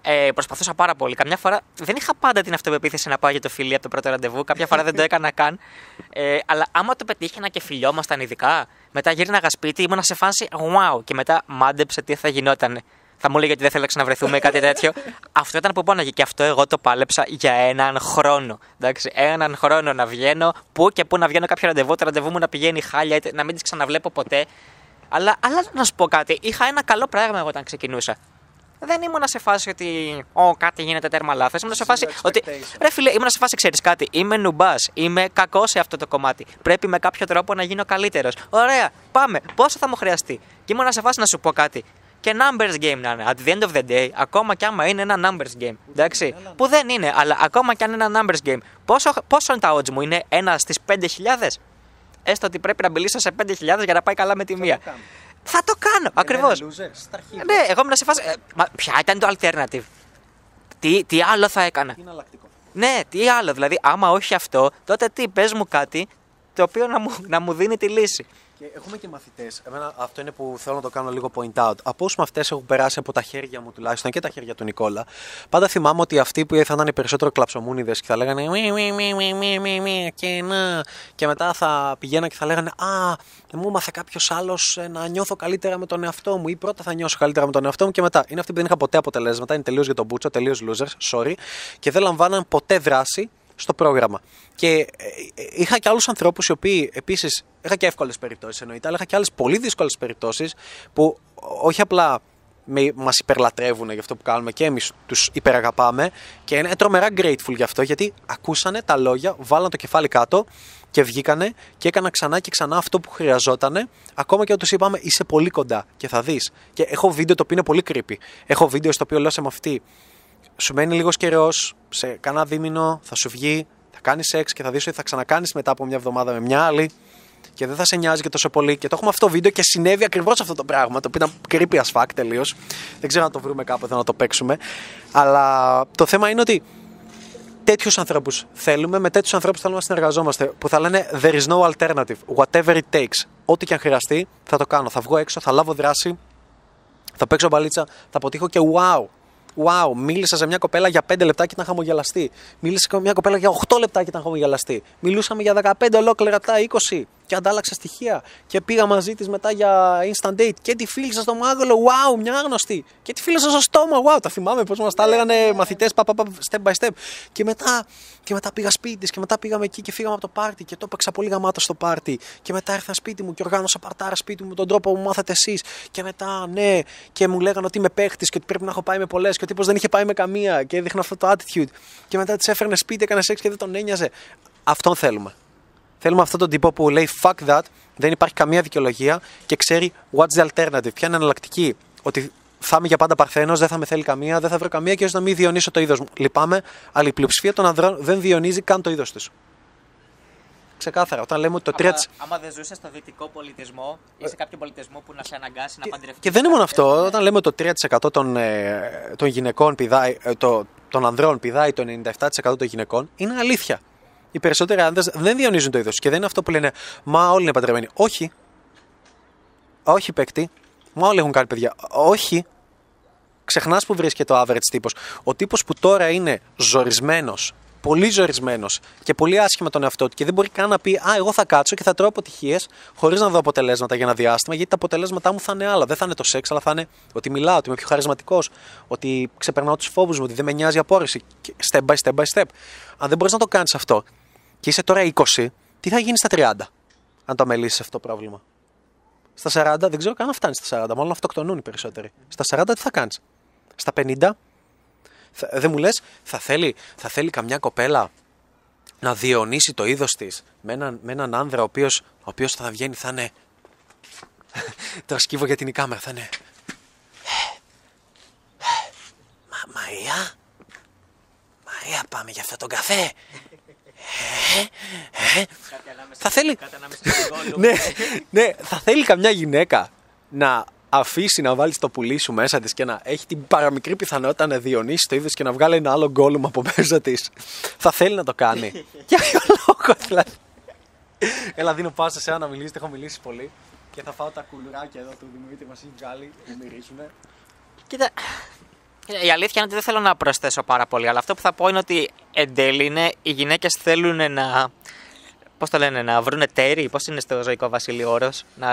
Ε, προσπαθούσα πάρα πολύ. Καμιά φορά δεν είχα πάντα την αυτοπεποίθηση να πάω για το φιλί από το πρώτο ραντεβού. Κάποια φορά δεν το έκανα καν. Ε, αλλά άμα το πετύχαινα και φιλιόμασταν ειδικά, μετά γύρναγα σπίτι, ήμουν σε φάση wow. Και μετά μάντεψε τι θα γινόταν. Θα μου έλεγε ότι δεν θέλω να βρεθούμε ή κάτι τέτοιο. αυτό ήταν που πόναγε και αυτό εγώ το πάλεψα για έναν χρόνο. Εντάξει, έναν χρόνο να βγαίνω, πού και πού να βγαίνω κάποιο ραντεβού, το ραντεβού μου να πηγαίνει χάλια, να μην τις ξαναβλέπω ποτέ. Αλλά, αλλά να σου πω κάτι, είχα ένα καλό πράγμα εγώ όταν ξεκινούσα δεν ήμουν σε φάση ότι Ω, κάτι γίνεται τέρμα λάθος. Ήμουν σε φάση ότι. Ρε φίλε, ήμουν σε φάση, ξέρεις κάτι. Είμαι νουμπάς. Είμαι κακός σε αυτό το κομμάτι. Πρέπει με κάποιο τρόπο να γίνω καλύτερος. Ωραία, πάμε. Πόσο θα μου χρειαστεί. Και ήμουν σε φάση να σου πω κάτι. Και numbers game να είναι. At the end of the day, ακόμα κι άμα είναι ένα numbers game. Εντάξει. Που δεν είναι, αλλά ακόμα κι αν είναι ένα numbers game. Πόσο, πόσο είναι τα odds μου, είναι ένα στις 5.000. Έστω ότι πρέπει να μιλήσω σε 5.000 για να πάει καλά με τη μία. Θα το κάνω, ακριβώς. Ναι, εγώ ήμουν σε φάση. Ε, μα, ποια ήταν το alternative; Τι, τι άλλο θα έκανα; Τι Ναι, τι άλλο. Δηλαδή, άμα όχι αυτό, τότε τι, πες μου κάτι το οποίο να μου, να μου δίνει τη λύση. Και έχουμε και μαθητές. Αυτό είναι που θέλω να το κάνω λίγο point out. Από όσους μαθητές έχουν περάσει από τα χέρια μου τουλάχιστον και τα χέρια του Νικόλα, πάντα θυμάμαι ότι αυτοί που θα ήταν οι περισσότερο κλαψομούνιδες και θα λέγανε μη, μη, μη, μη, μη, μη, μη, και να. Και μετά θα πηγαίναν και θα λέγανε Α, μου έμαθε κάποιος άλλος ε, να νιώθω καλύτερα με τον εαυτό μου ή πρώτα θα νιώσω καλύτερα με τον εαυτό μου και μετά. Είναι αυτοί που δεν είχαν ποτέ αποτελέσματα, είναι τελείως για τον Μπούτσο, τελείως losers, sorry, και δεν λαμβάναν ποτέ δράση στο πρόγραμμα. Και ε, ε, είχα και άλλους ανθρώπους οι οποίοι επίσης. Είχα και εύκολες περιπτώσεις εννοείται, αλλά είχα και άλλες πολύ δύσκολες περιπτώσεις που όχι απλά μας υπερλατρεύουν για αυτό που κάνουμε και εμείς τους υπεραγαπάμε και είναι τρομερά grateful γι' αυτό γιατί ακούσανε τα λόγια, βάλαν το κεφάλι κάτω και βγήκανε και έκανα ξανά και ξανά αυτό που χρειαζόταν. Ακόμα και όταν τους είπαμε είσαι πολύ κοντά και θα δεις. Και έχω βίντεο το οποίο είναι πολύ creepy. Έχω βίντεο στο οποίο λέω σε μαθητή σου μένει λίγος καιρός, σε κανένα δίμηνο θα σου βγει, θα κάνεις σεξ και θα δεις ότι θα ξανακάνεις μετά από μια εβδομάδα με μια άλλη και δεν θα σε νοιάζει και τόσο πολύ. Και το έχουμε αυτό το βίντεο και συνέβη ακριβώς αυτό το πράγμα. Το οποίο ήταν creepy as fuck τελείως. Δεν ξέρω αν το βρούμε κάποτε να το παίξουμε. Αλλά το θέμα είναι ότι τέτοιους ανθρώπους θέλουμε, με τέτοιους ανθρώπους θέλουμε να συνεργαζόμαστε. Που θα λένε There is no alternative. Whatever it takes. Ό,τι και αν χρειαστεί, θα το κάνω. Θα βγω έξω, θα λάβω δράση, θα παίξω μπαλίτσα, θα αποτύχω και wow. Wow, μίλησα σε μια κοπέλα για 5 λεπτά και ήταν χαμογελαστή. Μίλησα σε μια κοπέλα για 8 λεπτά και ήταν χαμογελαστή. Μιλούσαμε για 15 ολόκληρα λεπτά, 20 και αντάλλαξα στοιχεία. Και πήγα μαζί της μετά για instant date και τη φίλησα στο μάγολο. Wow, μια άγνωστη. Και τη φίλησα στο στόμα. Wow, τα θυμάμαι πώς μας τα έλεγαν μαθητές step by step. Και μετά, και μετά πήγα σπίτι της και μετά πήγαμε εκεί και φύγαμε από το πάρτι και το έπαιξα πολύ γαμάτα στο πάρτι. Και μετά ήρθα σπίτι μου και οργάνωσα παρτάρα σπίτι μου τον τρόπο που μου μάθατε εσείς. Και μετά, ναι, και μου λέγανε ότι είμαι παίχτης και ότι πρέπει να έχω πάει με πολλές και ο τύπος δεν είχε πάει με καμία και έδειχνα αυτό το attitude. Και μετά της έφερνε σπίτι, έκανε σεξ και δεν τον ένοιαζε. Αυτόν θέλουμε. Θέλουμε αυτόν τον τύπο που λέει fuck that, δεν υπάρχει καμία δικαιολογία και ξέρει what's the alternative; Ποια είναι εναλλακτική. Ότι θα είμαι για πάντα παρθένος, δεν θα με θέλει καμία, δεν θα βρω καμία και ίσω να μην διονύσω το είδος μου. Λυπάμαι, αλλά η πλειοψηφία των ανδρών δεν διονύζει καν το είδος τους. Ξεκάθαρα. Όταν λέμε ότι το 3%. Άμα, άμα δεν ζούσες στο δυτικό πολιτισμό ή σε κάποιο πολιτισμό που να σε αναγκάσει να παντρευτείς. Και δεν είναι μόνο αυτό. Όταν λέμε ότι το 3% των, ε, των γυναικών πηδάει, ε, το, των ανδρών πηδάει το 97% των γυναικών, είναι αλήθεια οι περισσότεροι άντρε δεν διονύζουν το είδος και δεν είναι αυτό που λένε Μα όλοι είναι παντρεμένοι. Όχι. Όχι, παίκτη. Μα όλοι έχουν κάνει παιδιά. Όχι. Ξεχνάς που βρίσκεται το average τύπος. Ο τύπος που τώρα είναι ζορισμένος, πολύ ζορισμένος και πολύ άσχημα τον εαυτό του και δεν μπορεί καν να πει Α, εγώ θα κάτσω και θα τρώω αποτυχίες χωρίς να δω αποτελέσματα για ένα διάστημα, γιατί τα αποτελέσματά μου θα είναι άλλα. Δεν θα είναι το σεξ, αλλά θα είναι ότι μιλάω, ότι είμαι πιο χαρισματικός, ότι ξεπερνάω τους φόβους μου, ότι δεν με νοιάζει η απόρριση. Step by step by step. Αν δεν μπορείς να το κάνεις αυτό και είσαι τώρα 20, τι θα γίνει στα 30, αν το αμελήσεις αυτό το πρόβλημα; Στα 40, δεν ξέρω καν αν φτάνεις στα 40, μάλλον αυτοκτονούν οι περισσότεροι. Στα 40 τι θα κάνεις; Στα 50, δεν μου λες, θα θέλει, θα θέλει καμιά κοπέλα να διαιωνίσει το είδος της με έναν, με έναν άνδρα ο οποίος ο οποίος θα βγαίνει, θα είναι. (laughs) Τώρα σκύβω για την κάμερα, θα είναι. Μαρία, Μαρία, πάμε για αυτό τον καφέ. Ε, ε. Θα θέλει. (laughs) ναι, ναι, θα θέλει καμιά γυναίκα να αφήσει να βάλει το πουλί σου μέσα της και να έχει την παραμικρή πιθανότητα να διονύσει το ίδιο και να βγάλει ένα άλλο γκόλουμ από μέσα της. θα θέλει να το κάνει. (laughs) Για ποιο λόγο δηλαδή. Έλα, δίνω πάσα σε ένα να μιλήσει, έχω μιλήσει πολύ. Και θα φάω τα κουλουράκια εδώ του Δημήτρη μας έχει βγάλει που μυρίζουνε. Κοίτα, η αλήθεια είναι ότι δεν θέλω να προσθέσω πάρα πολύ, αλλά αυτό που θα πω είναι ότι εν τέλει είναι οι γυναίκες θέλουν να. Πώς το λένε, να βρουν τέρι, πώς είναι στο ζωικό βασίλειο όρος. Να...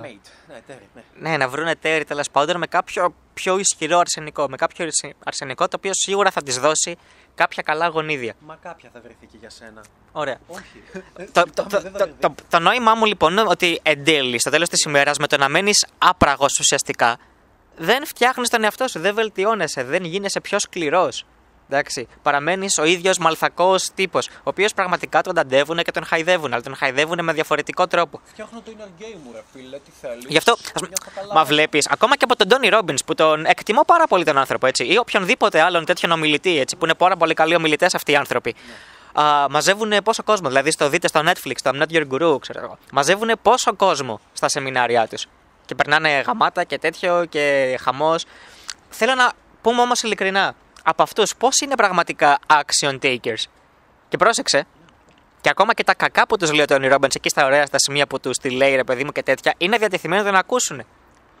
Mate. Ναι, τέρι, ναι. Ναι, να βρουν τέρι τέλος πάντων με κάποιο πιο ισχυρό αρσενικό. Με κάποιο αρσε- αρσενικό το οποίο σίγουρα θα της δώσει κάποια καλά γονίδια. Μα κάποια θα βρεθεί και για σένα. Ωραία. Όχι. (laughs) (laughs) το, το, το, το, το, το νόημά μου λοιπόν είναι ότι εν τέλει, στο τέλος της ημέρας, με το να μένεις άπραγος ουσιαστικά, δεν φτιάχνεις τον εαυτό σου, δεν βελτιώνεσαι, δεν γίνεσαι πιο σκληρός. Εντάξει, παραμένεις ο ίδιος μαλθακός τύπος, ο οποίος πραγματικά τον ταντεύουν και τον χαϊδεύουν, αλλά τον χαϊδεύουν με διαφορετικό τρόπο. Φτιάχνω το inner game μου, ρε φίλε, τι θέλεις. Γι' αυτό, ας πούμε, μα βλέπεις, ακόμα και από τον Τόνι Ρόμπιν που τον εκτιμώ πάρα πολύ τον άνθρωπο, έτσι, ή οποιονδήποτε άλλον τέτοιον ομιλητή, έτσι, που είναι πάρα πολύ καλοί ομιλητές αυτοί οι άνθρωποι. Α, μαζεύουν πόσο κόσμο, δηλαδή στο δείτε στο Netflix, το I'm Not Your Guru, ξέρω εγώ. Μαζεύουν πόσο κόσμο στα σεμινάρια τους. Και περνάνε γαμάτα και τέτοιο και χαμός. Θέλω να πούμε όμως ειλικρινά, από αυτούς πώς είναι πραγματικά action takers. Και πρόσεξε, και ακόμα και τα κακά που τους λέει ο Τόνι Ρόμπεν εκεί στα ωραία στα σημεία που τους τη λέει ρε παιδί μου και τέτοια, είναι διατεθειμένοι να τον ακούσουν.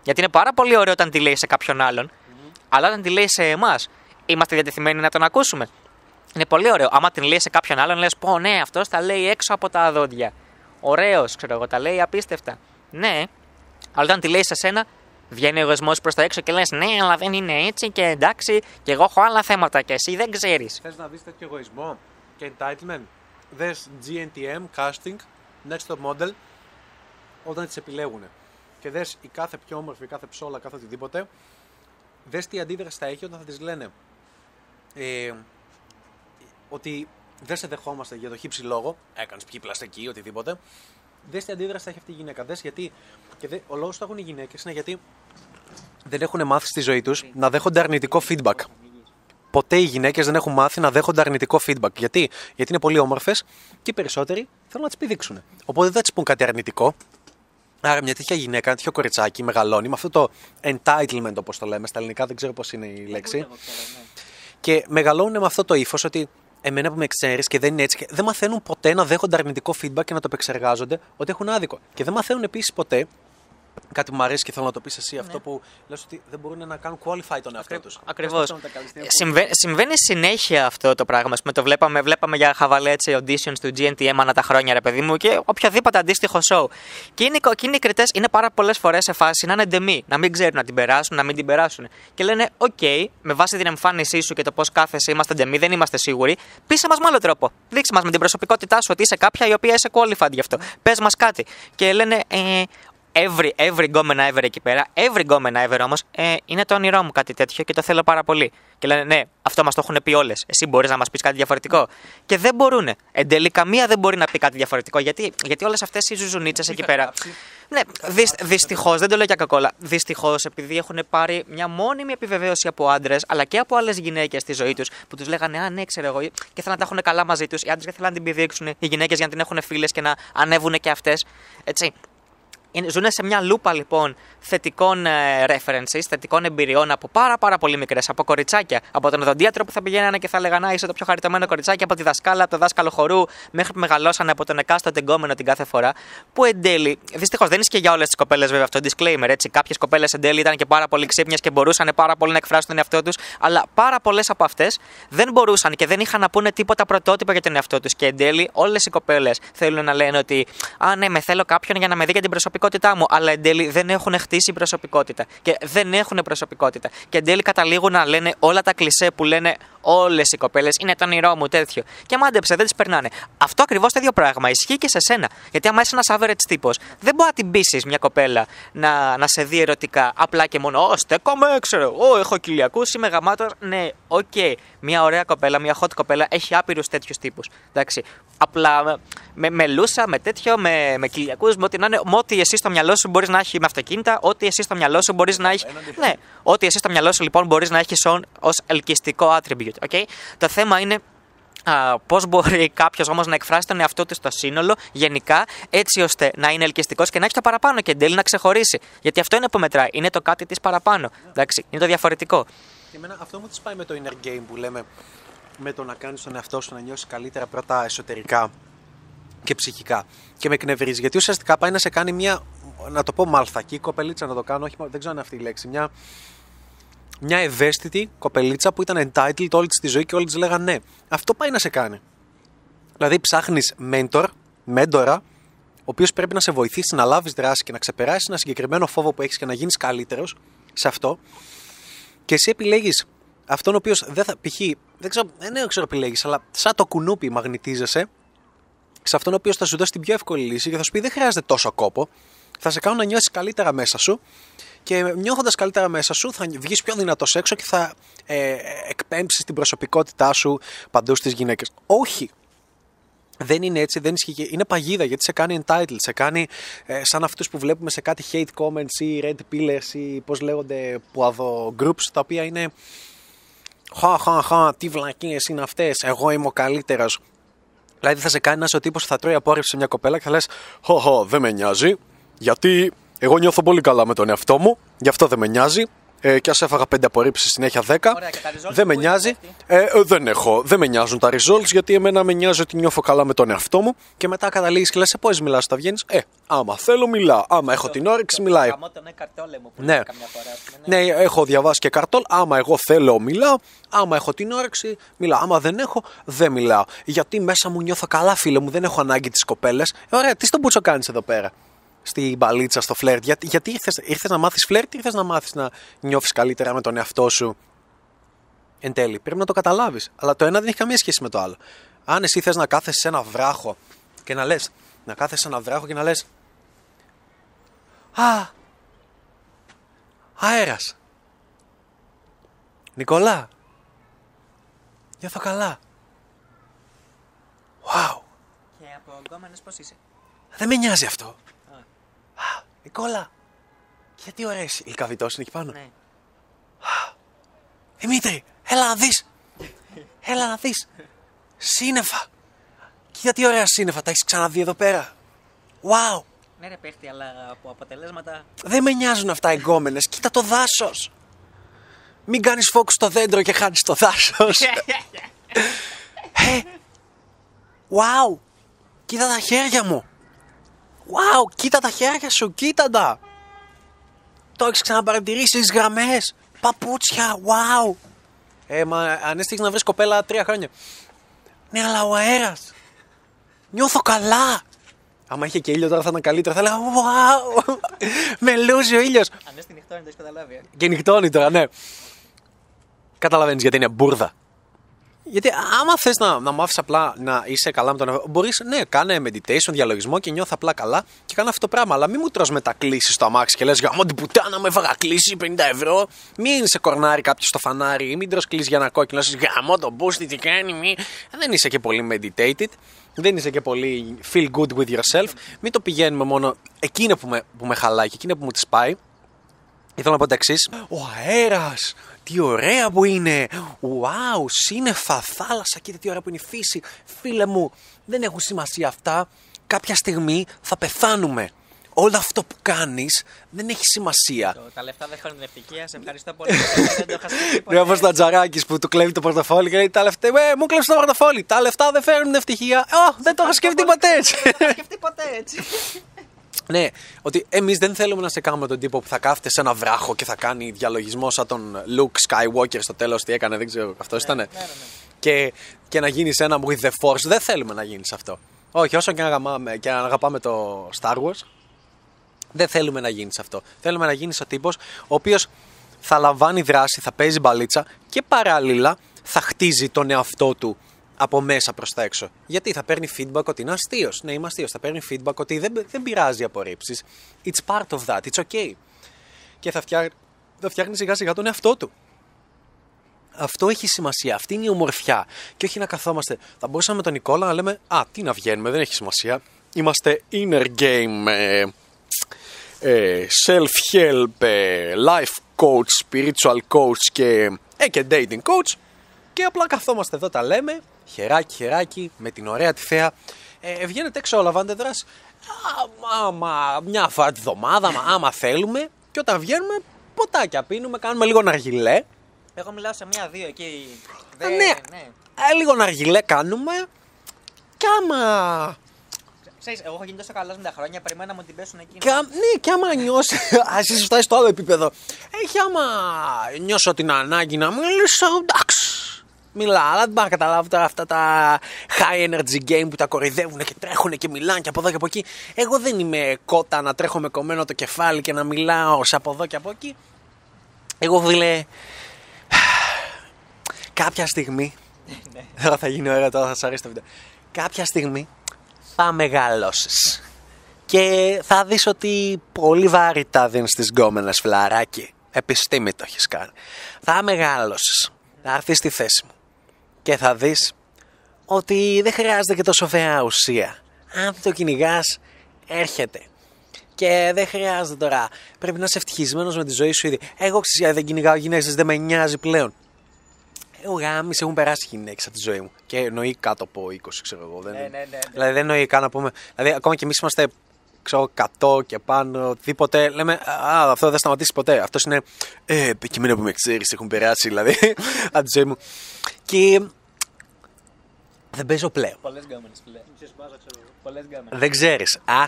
Γιατί είναι πάρα πολύ ωραίο όταν τη λέει σε κάποιον άλλον, αλλά όταν τη λέει σε εμάς, είμαστε διατεθειμένοι να τον ακούσουμε. Είναι πολύ ωραίο. Άμα την λέει σε κάποιον άλλον, λες: Πω, ναι, αυτός τα λέει έξω από τα δόντια. Ωραίος, ξέρω εγώ, τα λέει απίστευτα. Ναι, αλλά όταν τη λέει σε σένα, βγαίνει ο εγωισμό προς τα έξω και λες: Ναι, αλλά δεν είναι έτσι και εντάξει, και εγώ έχω άλλα θέματα και εσύ δεν ξέρεις. Θες να δεις τέτοιο εγωισμό και entitlement. Δες GNTM, casting, next top model, όταν τις επιλέγουν. Και δες η κάθε πιο όμορφη, η κάθε ψόλα, κάθε οτιδήποτε, δες τι αντίδραση θα έχει όταν θα της λένε ε, ότι δεν σε δεχόμαστε για το χύψη λόγο, έκανες πιει πλαστική, οτιδήποτε. Δες τι αντίδραση θα έχει αυτή η γυναίκα. Δες γιατί. Και δε, ο λόγος που το έχουν οι γυναίκες είναι γιατί δεν έχουν μάθει στη ζωή τους να δέχονται αρνητικό feedback. Ποτέ οι γυναίκες δεν έχουν μάθει να δέχονται αρνητικό feedback. Γιατί, Γιατί είναι πολύ όμορφες και οι περισσότεροι θέλουν να τις πηδήξουν. Οπότε δεν θα της πούν κάτι αρνητικό. Άρα μια τέτοια γυναίκα, ένα τέτοιο κοριτσάκι μεγαλώνει με αυτό το entitlement όπως το λέμε στα ελληνικά, δεν ξέρω πώς είναι η λέξη. Και μεγαλώνουν με αυτό το ύφος ότι εμένα που με ξέρεις και δεν είναι έτσι. Και δεν μαθαίνουν ποτέ να δέχονται αρνητικό feedback και να το επεξεργάζονται ότι έχουν άδικο. Και δεν μαθαίνουν επίσης ποτέ κάτι που μου αρέσει και θέλω να το πεις εσύ, αυτό που λες ότι δεν μπορούν να κάνουν qualify τον εαυτό τους. Ακριβώς. Συμβαίνει συνέχεια αυτό το πράγμα. Ας πούμε, το βλέπαμε, βλέπαμε για χαβαλέ έτσι, auditions του GNTM ανά τα χρόνια, ρε παιδί μου, και οποιοδήποτε αντίστοιχο show. Και είναι, και είναι οι κριτές είναι πάρα πολλές φορές σε φάση να είναι ντεμή, να μην ξέρουν να την περάσουν, να μην την περάσουν. Και λένε, OK, με βάση την εμφάνισή σου και το πώς κάθεσαι, είμαστε ντεμή, δεν είμαστε σίγουροι. Πείσε μας με άλλο τρόπο. Δείξε μας με την προσωπικότητά σου ότι είσαι κάποια η οποία είσαι qualified γι' αυτό. Πες μας κάτι. Και λένε, ε, every, every γκόμενα ever εκεί πέρα, every γκόμενα ever όμως, ε, είναι το όνειρό μου κάτι τέτοιο και το θέλω πάρα πολύ. Και λένε, ναι, αυτό μας το έχουν πει όλες. Εσύ μπορείς να μας πεις κάτι διαφορετικό. Και δεν μπορούν. Εν τέλει, καμία δεν μπορεί να πει κάτι διαφορετικό. Γιατί, γιατί όλες αυτές οι ζουζουνίτσες εκεί πέρα. Ναι, δυστυχώς, δεν το λέω για κακόλα. Δυστυχώς, επειδή έχουν πάρει μια μόνιμη επιβεβαίωση από άντρες, αλλά και από άλλες γυναίκες στη ζωή τους, που τους λέγανε Α, ναι, ξέρω εγώ, και θέλουν να τα έχουν καλά μαζί τους. Οι άντρες δεν θέλουν να την πηδήξουν, οι γυναίκες για να την έχουν φίλες και να ανέβουν και αυτές. Έτσι. Ζουν σε μια λούπα λοιπόν θετικών ε, references, θετικών εμπειριών από πάρα πάρα πολύ μικρές, από κοριτσάκια. Από τον οδοντίατρο που θα πηγαίνανε και θα λέγανε είσαι το πιο χαριτωμένο κοριτσάκι, από τη δασκάλα, από το δάσκαλο χορού, μέχρι που μεγαλώσανε από τον εκάστοτε εγκόμενο την κάθε φορά. Που εν τέλει, δυστυχώς δεν ισχύει για όλες τις κοπέλες βέβαια αυτό, disclaimer έτσι. Κάποιες κοπέλες εν τέλει ήταν και πάρα πολύ ξύπνιες και μπορούσαν πάρα πολύ να εκφράσουν τον εαυτό τους, αλλά πάρα πολλές από αυτές δεν μπορούσαν και δεν είχαν να πούνε τίποτα πρωτότυπα για τον εαυτό τους. Και εν τέλει όλες οι κοπέλες θέλουν να λένε ότι Α, ναι, με θέλω κάποιον για να με δει για την προσωπικότητά μου, αλλά εν τέλει δεν έχουν χτίσει προσωπικότητα. Και δεν έχουν προσωπικότητα. Και εν τέλει καταλήγουν να λένε όλα τα κλισέ που λένε Όλες οι κοπέλες είναι το όνειρό μου, τέτοιο. Και μάντεψε, δεν τις περνάνε. Αυτό ακριβώς το ίδιο πράγμα ισχύει και σε σένα. Γιατί άμα είσαι ένας average τύπος, δεν μπορεί να την πείσεις μια κοπέλα να, να σε δει ερωτικά απλά και μόνο. Ω, στέκομαι, ξέρω. Ω, έχω κοιλιακούς, είμαι γαμάτος. Ναι, OK. Okay. Μια ωραία κοπέλα, μια hot κοπέλα έχει άπειρους τέτοιους τύπους. Εντάξει. Απλά με, με λούσα, με τέτοιο, με, με κοιλιακούς, με ό,τι να είναι. Με ό,τι εσύ στο μυαλό σου μπορείς να έχει με αυτοκίνητα, ό,τι εσύ στο μυαλό σου μπορείς να έχει. Ναι, ό,τι εσύ στο μυαλό σου λοιπόν μπορείς να έχεις ως ελκυστικό attribute. Okay? Το θέμα είναι πώς μπορεί κάποιος όμως να εκφράσει τον εαυτό του στο σύνολο γενικά, έτσι ώστε να είναι ελκυστικός και να έχει το παραπάνω και εν τέλει να ξεχωρίσει. Γιατί αυτό είναι που μετράει. Είναι το κάτι της παραπάνω. Εντάξει, είναι το διαφορετικό. Και εμένα αυτό μου τη πάει με το inner game που λέμε με το να κάνεις τον εαυτό σου να νιώσεις καλύτερα πρώτα εσωτερικά και ψυχικά. Και με εκνευρίζει γιατί ουσιαστικά πάει να σε κάνει μια, να το πω μαλθακή κοπελίτσα, να το κάνω, όχι, δεν ξέρω αν είναι αυτή η λέξη, μια μια ευαίσθητη κοπελίτσα που ήταν entitled όλη της ζωή και όλοι της λέγανε ναι. Αυτό πάει να σε κάνει. Δηλαδή ψάχνεις mentor, μέντορα, ο οποίος πρέπει να σε βοηθήσει να λάβεις δράση και να ξεπεράσεις ένα συγκεκριμένο φόβο που έχεις και να γίνεις καλύτερος σε αυτό. Και εσύ επιλέγεις αυτόν ο οποίος δεν θα. π.χ. δεν ξέρω, δεν ξέρω επιλέγεις, αλλά σαν το κουνούπι μαγνητίζεσαι σε αυτόν ο οποίος θα σου δώσει την πιο εύκολη λύση και θα σου πει δεν χρειάζεται τόσο κόπο. Θα σε κάνω να νιώσεις καλύτερα μέσα σου και νιώθοντας καλύτερα μέσα σου θα βγεις πιο δυνατός έξω και θα ε, εκπέμψεις την προσωπικότητά σου παντού στις γυναίκες. Όχι. Δεν είναι έτσι, δεν ισχύει. Είναι παγίδα γιατί σε κάνει entitled, σε κάνει ε, σαν αυτούς που βλέπουμε σε κάτι hate comments ή red pillars ή πώς λέγονται πουαδο groups τα οποία είναι. Χα, χα, χα, τι βλακίες είναι αυτές. Εγώ είμαι ο καλύτερος. Δηλαδή θα σε κάνει να είσαι ο τύπος που θα τρώει απόρριψη σε μια κοπέλα και θα λες: Χω, χω, δεν με νοιάζει, γιατί εγώ νιώθω πολύ καλά με τον εαυτό μου, γι' αυτό δεν με νοιάζει. Ε, και ας έφαγα 5 απορρίψεις συνέχεια 10. δεν με νοιάζει. Ε, ε, δεν έχω. Δεν με νοιάζουν τα results γιατί εμένα με νοιάζει ότι νιώθω καλά με τον εαυτό μου. Και μετά καταλήγεις και λες: Σε πώς μιλάς, τα βγαίνεις. Ε, άμα θέλω, μιλάω. Άμα έχω την όρεξη, μιλάει. Ναι. ναι, έχω διαβάσει και καρτόλ. Άμα εγώ θέλω, μιλάω. Άμα έχω την όρεξη, μιλάω. Άμα δεν έχω, δεν μιλάω. Γιατί μέσα μου νιώθω καλά, φίλε μου, δεν έχω ανάγκη τις κοπέλες. Ε, ωραία, τι στον πούτσο κάνεις εδώ πέρα; Στην μπαλίτσα, στο φλερτ. Γιατί, γιατί ήρθες, ήρθες να μάθεις φλερτ ή ήρθες να μάθεις να νιώθεις καλύτερα με τον εαυτό σου. Εν τέλει, πρέπει να το καταλάβεις. Αλλά το ένα δεν έχει καμία σχέση με το άλλο. Αν εσύ θες να κάθεσαι σε ένα βράχο και να λες, να κάθεσαι σε ένα βράχο και να λες Α, αέρας. Νικολά, νιώθω καλά. Wow. Και από γκόμενες πώς είσαι; Δεν με νοιάζει αυτό. Νικόλα, γιατί ωραίες η καβιτός είναι εκεί πάνω. Ναι. Δημήτρη, έλα να δεις. Έλα να δεις. Σύννεφα. Κοίτα τι ωραία σύννεφα, τα έχεις ξαναδεί εδώ πέρα. Wow. Ναι ρε παίχτη, αλλά από αποτελέσματα... Δεν με νοιάζουν αυτά εγκόμενες. Κοίτα το δάσος. Μην κάνεις φόκους στο δέντρο και χάνεις το δάσος. (laughs) ε, wow. Κοίτα τα χέρια μου. Wow, κοίτα τα χέρια σου, κοίτα τα. Το έχεις ξαναπαρατηρήσει τι γραμμές. Παπούτσια, wow. Ε, μα αν έστειχε να βρεις κοπέλα τρία χρόνια. Ναι, αλλά ο αέρας. Νιώθω καλά. Άμα είχε και ήλιο τώρα θα ήταν καλύτερα. Θα έλεγα Wow! Με λούζει ο ήλιος. Αν έστει νυχτώνει, το έχεις καταλάβει. Ε. Και νυχτώνει τώρα, ναι. Καταλαβαίνεις γιατί είναι μπουρδα. Γιατί άμα θες να, να μάθεις απλά να είσαι καλά με τον εαυτό μπορείς, ναι, κάνε meditation, διαλογισμό και νιώθω απλά καλά και κάνω αυτό το πράγμα. Αλλά μην μου τρως μετακλήσει στο αμάξι και λες: Γαμώ την πουτάνα, με έβαγα κλίση 50 ευρώ. Μην σε κορνάρει κάποιος στο φανάρι, μην τρως κλείσει για ένα κόκκινο. Λες: Γαμώ τον μπούστι, τι κάνει, μη. Δεν είσαι και πολύ meditated. Δεν είσαι και πολύ feel good with yourself. Μην το πηγαίνουμε μόνο εκείνο που με, που με χαλάει και εκείνο που μου τη πάει. Ήθελα να πω το εξής. Ο αέρας, τι ωραία που είναι. Wow, σύννεφα, θάλασσα, κοίτα τι ωραία που είναι η φύση. Φίλε μου, δεν έχουν σημασία αυτά. Κάποια στιγμή θα πεθάνουμε. Όλο αυτό που κάνεις δεν έχει σημασία. Το, τα λεφτά δεν φέρνουν ευτυχία. Σε ευχαριστώ πολύ. (laughs) δεν το είχα σκεφτεί ποτέ. Όπως τα τζαράκι που του κλέβει το πορτοφόλι και λέει τα λεφτά. Ε, μου κλέβεις το πορτοφόλι. Τα λεφτά δεν φέρνουν ευτυχία. Ω, δεν το είχα σκεφτεί ποτέ έτσι. Δεν το είχα σκεφτεί ποτέ έτσι. (laughs) Ναι, ότι εμείς δεν θέλουμε να σε κάνουμε τον τύπο που θα κάθεται σε ένα βράχο και θα κάνει διαλογισμό σαν τον Luke Skywalker στο τέλος τι έκανε, δεν ξέρω, αυτός ναι, ήταν. ναι, ναι. Και, και να γίνεις ένα with the force. Δεν θέλουμε να γίνεις αυτό. Όχι, όσο και να, αγαπάμε, και να αγαπάμε το Star Wars, δεν θέλουμε να γίνεις αυτό. Θέλουμε να γίνεις ο τύπος ο οποίος θα λαμβάνει δράση, θα παίζει μπαλίτσα και παράλληλα θα χτίζει τον εαυτό του από μέσα προς τα έξω. Γιατί θα παίρνει feedback ότι είναι αστείος. Ναι, είμαι αστείος. Θα παίρνει feedback ότι δεν, δεν πειράζει απορρίψεις. It's part of that. It's okay. Και θα, φτιά, θα φτιάχνει σιγά σιγά τον εαυτό του. Αυτό έχει σημασία. Αυτή είναι η ομορφιά. Και όχι να καθόμαστε. Θα μπορούσαμε με τον Νικόλα να λέμε Α, τι να βγαίνουμε, δεν έχει σημασία. Είμαστε inner game, ε, ε, self-help, ε, life coach, spiritual coach και, ε, και dating coach. Και απλά καθόμαστε εδώ, τα λέμε, χεράκι, χεράκι, με την ωραία τη θέα. Ε, βγαίνετε έξω όλα, δράση. Άμα μια φορά τη βδομάδα, άμα θέλουμε. Και όταν βγαίνουμε, ποτάκια πίνουμε, κάνουμε λίγο ναργιλέ. Εγώ μιλάω σε μία-δύο εκεί. ναι, ναι. Ε, λίγο ναργιλέ κάνουμε. Και άμα Ξέρεις, εγώ έχω γίνει τόσο καλός με τα χρόνια, περιμένω να μου την πέσουν εκεί. Και, ναι, και άμα νιώσει. (laughs) Α είσαι φτάσει στο άλλο επίπεδο. Έχει άμα νιώσω την ανάγκη να μιλήσω, εντάξει. Μιλά, αλλά δεν μπορώ να καταλάβω τώρα αυτά τα high energy game που τα κορυδεύουν και τρέχουν και μιλάνε και από εδώ και από εκεί. Εγώ δεν είμαι κότα να τρέχω με κομμένο το κεφάλι και να μιλάω σε από εδώ και από εκεί. Εγώ φίλε. Κάποια στιγμή. Τώρα θα γίνει ωραία, τώρα θα σας αρέσει το βίντεο. Κάποια στιγμή θα μεγαλώσεις. Και θα δεις ότι πολύ βαρύτα δίνεις τις γκόμενες φλαράκι. Επιστήμη το έχεις κάνει. Θα μεγαλώσεις. Θα έρθεις στη θέση μου. Και θα δεις ότι δεν χρειάζεται και τόσο φαία ουσία. Αν το κυνηγάς, έρχεται. Και δεν χρειάζεται τώρα. Πρέπει να είσαι ευτυχισμένος με τη ζωή σου ήδη. Εγώ ξέρω, δεν κυνηγάω γυναίκες, δεν με νοιάζει πλέον. Εγώ γάμι έχουν περάσει γυναίκες από τη ζωή μου. Και εννοεί κάτω από 20, ξέρω εγώ. Δεν... Ναι, ναι, ναι, Δηλαδή δεν εννοεί καν να πούμε. Δηλαδή ακόμα και εμείς είμαστε ξέρω, 100 και πάνω, οτιδήποτε. Λέμε, Α, αυτό δεν θα σταματήσει ποτέ. Αυτός είναι. Ε, και που με ξέρεις, έχουν περάσει δηλαδή (laughs) από τη ζωή μου. Και. Δεν παίζω πλέον. Πολλές γκόμενε, φίλε. Πολλές γκόμενε. Δεν ξέρεις. Α.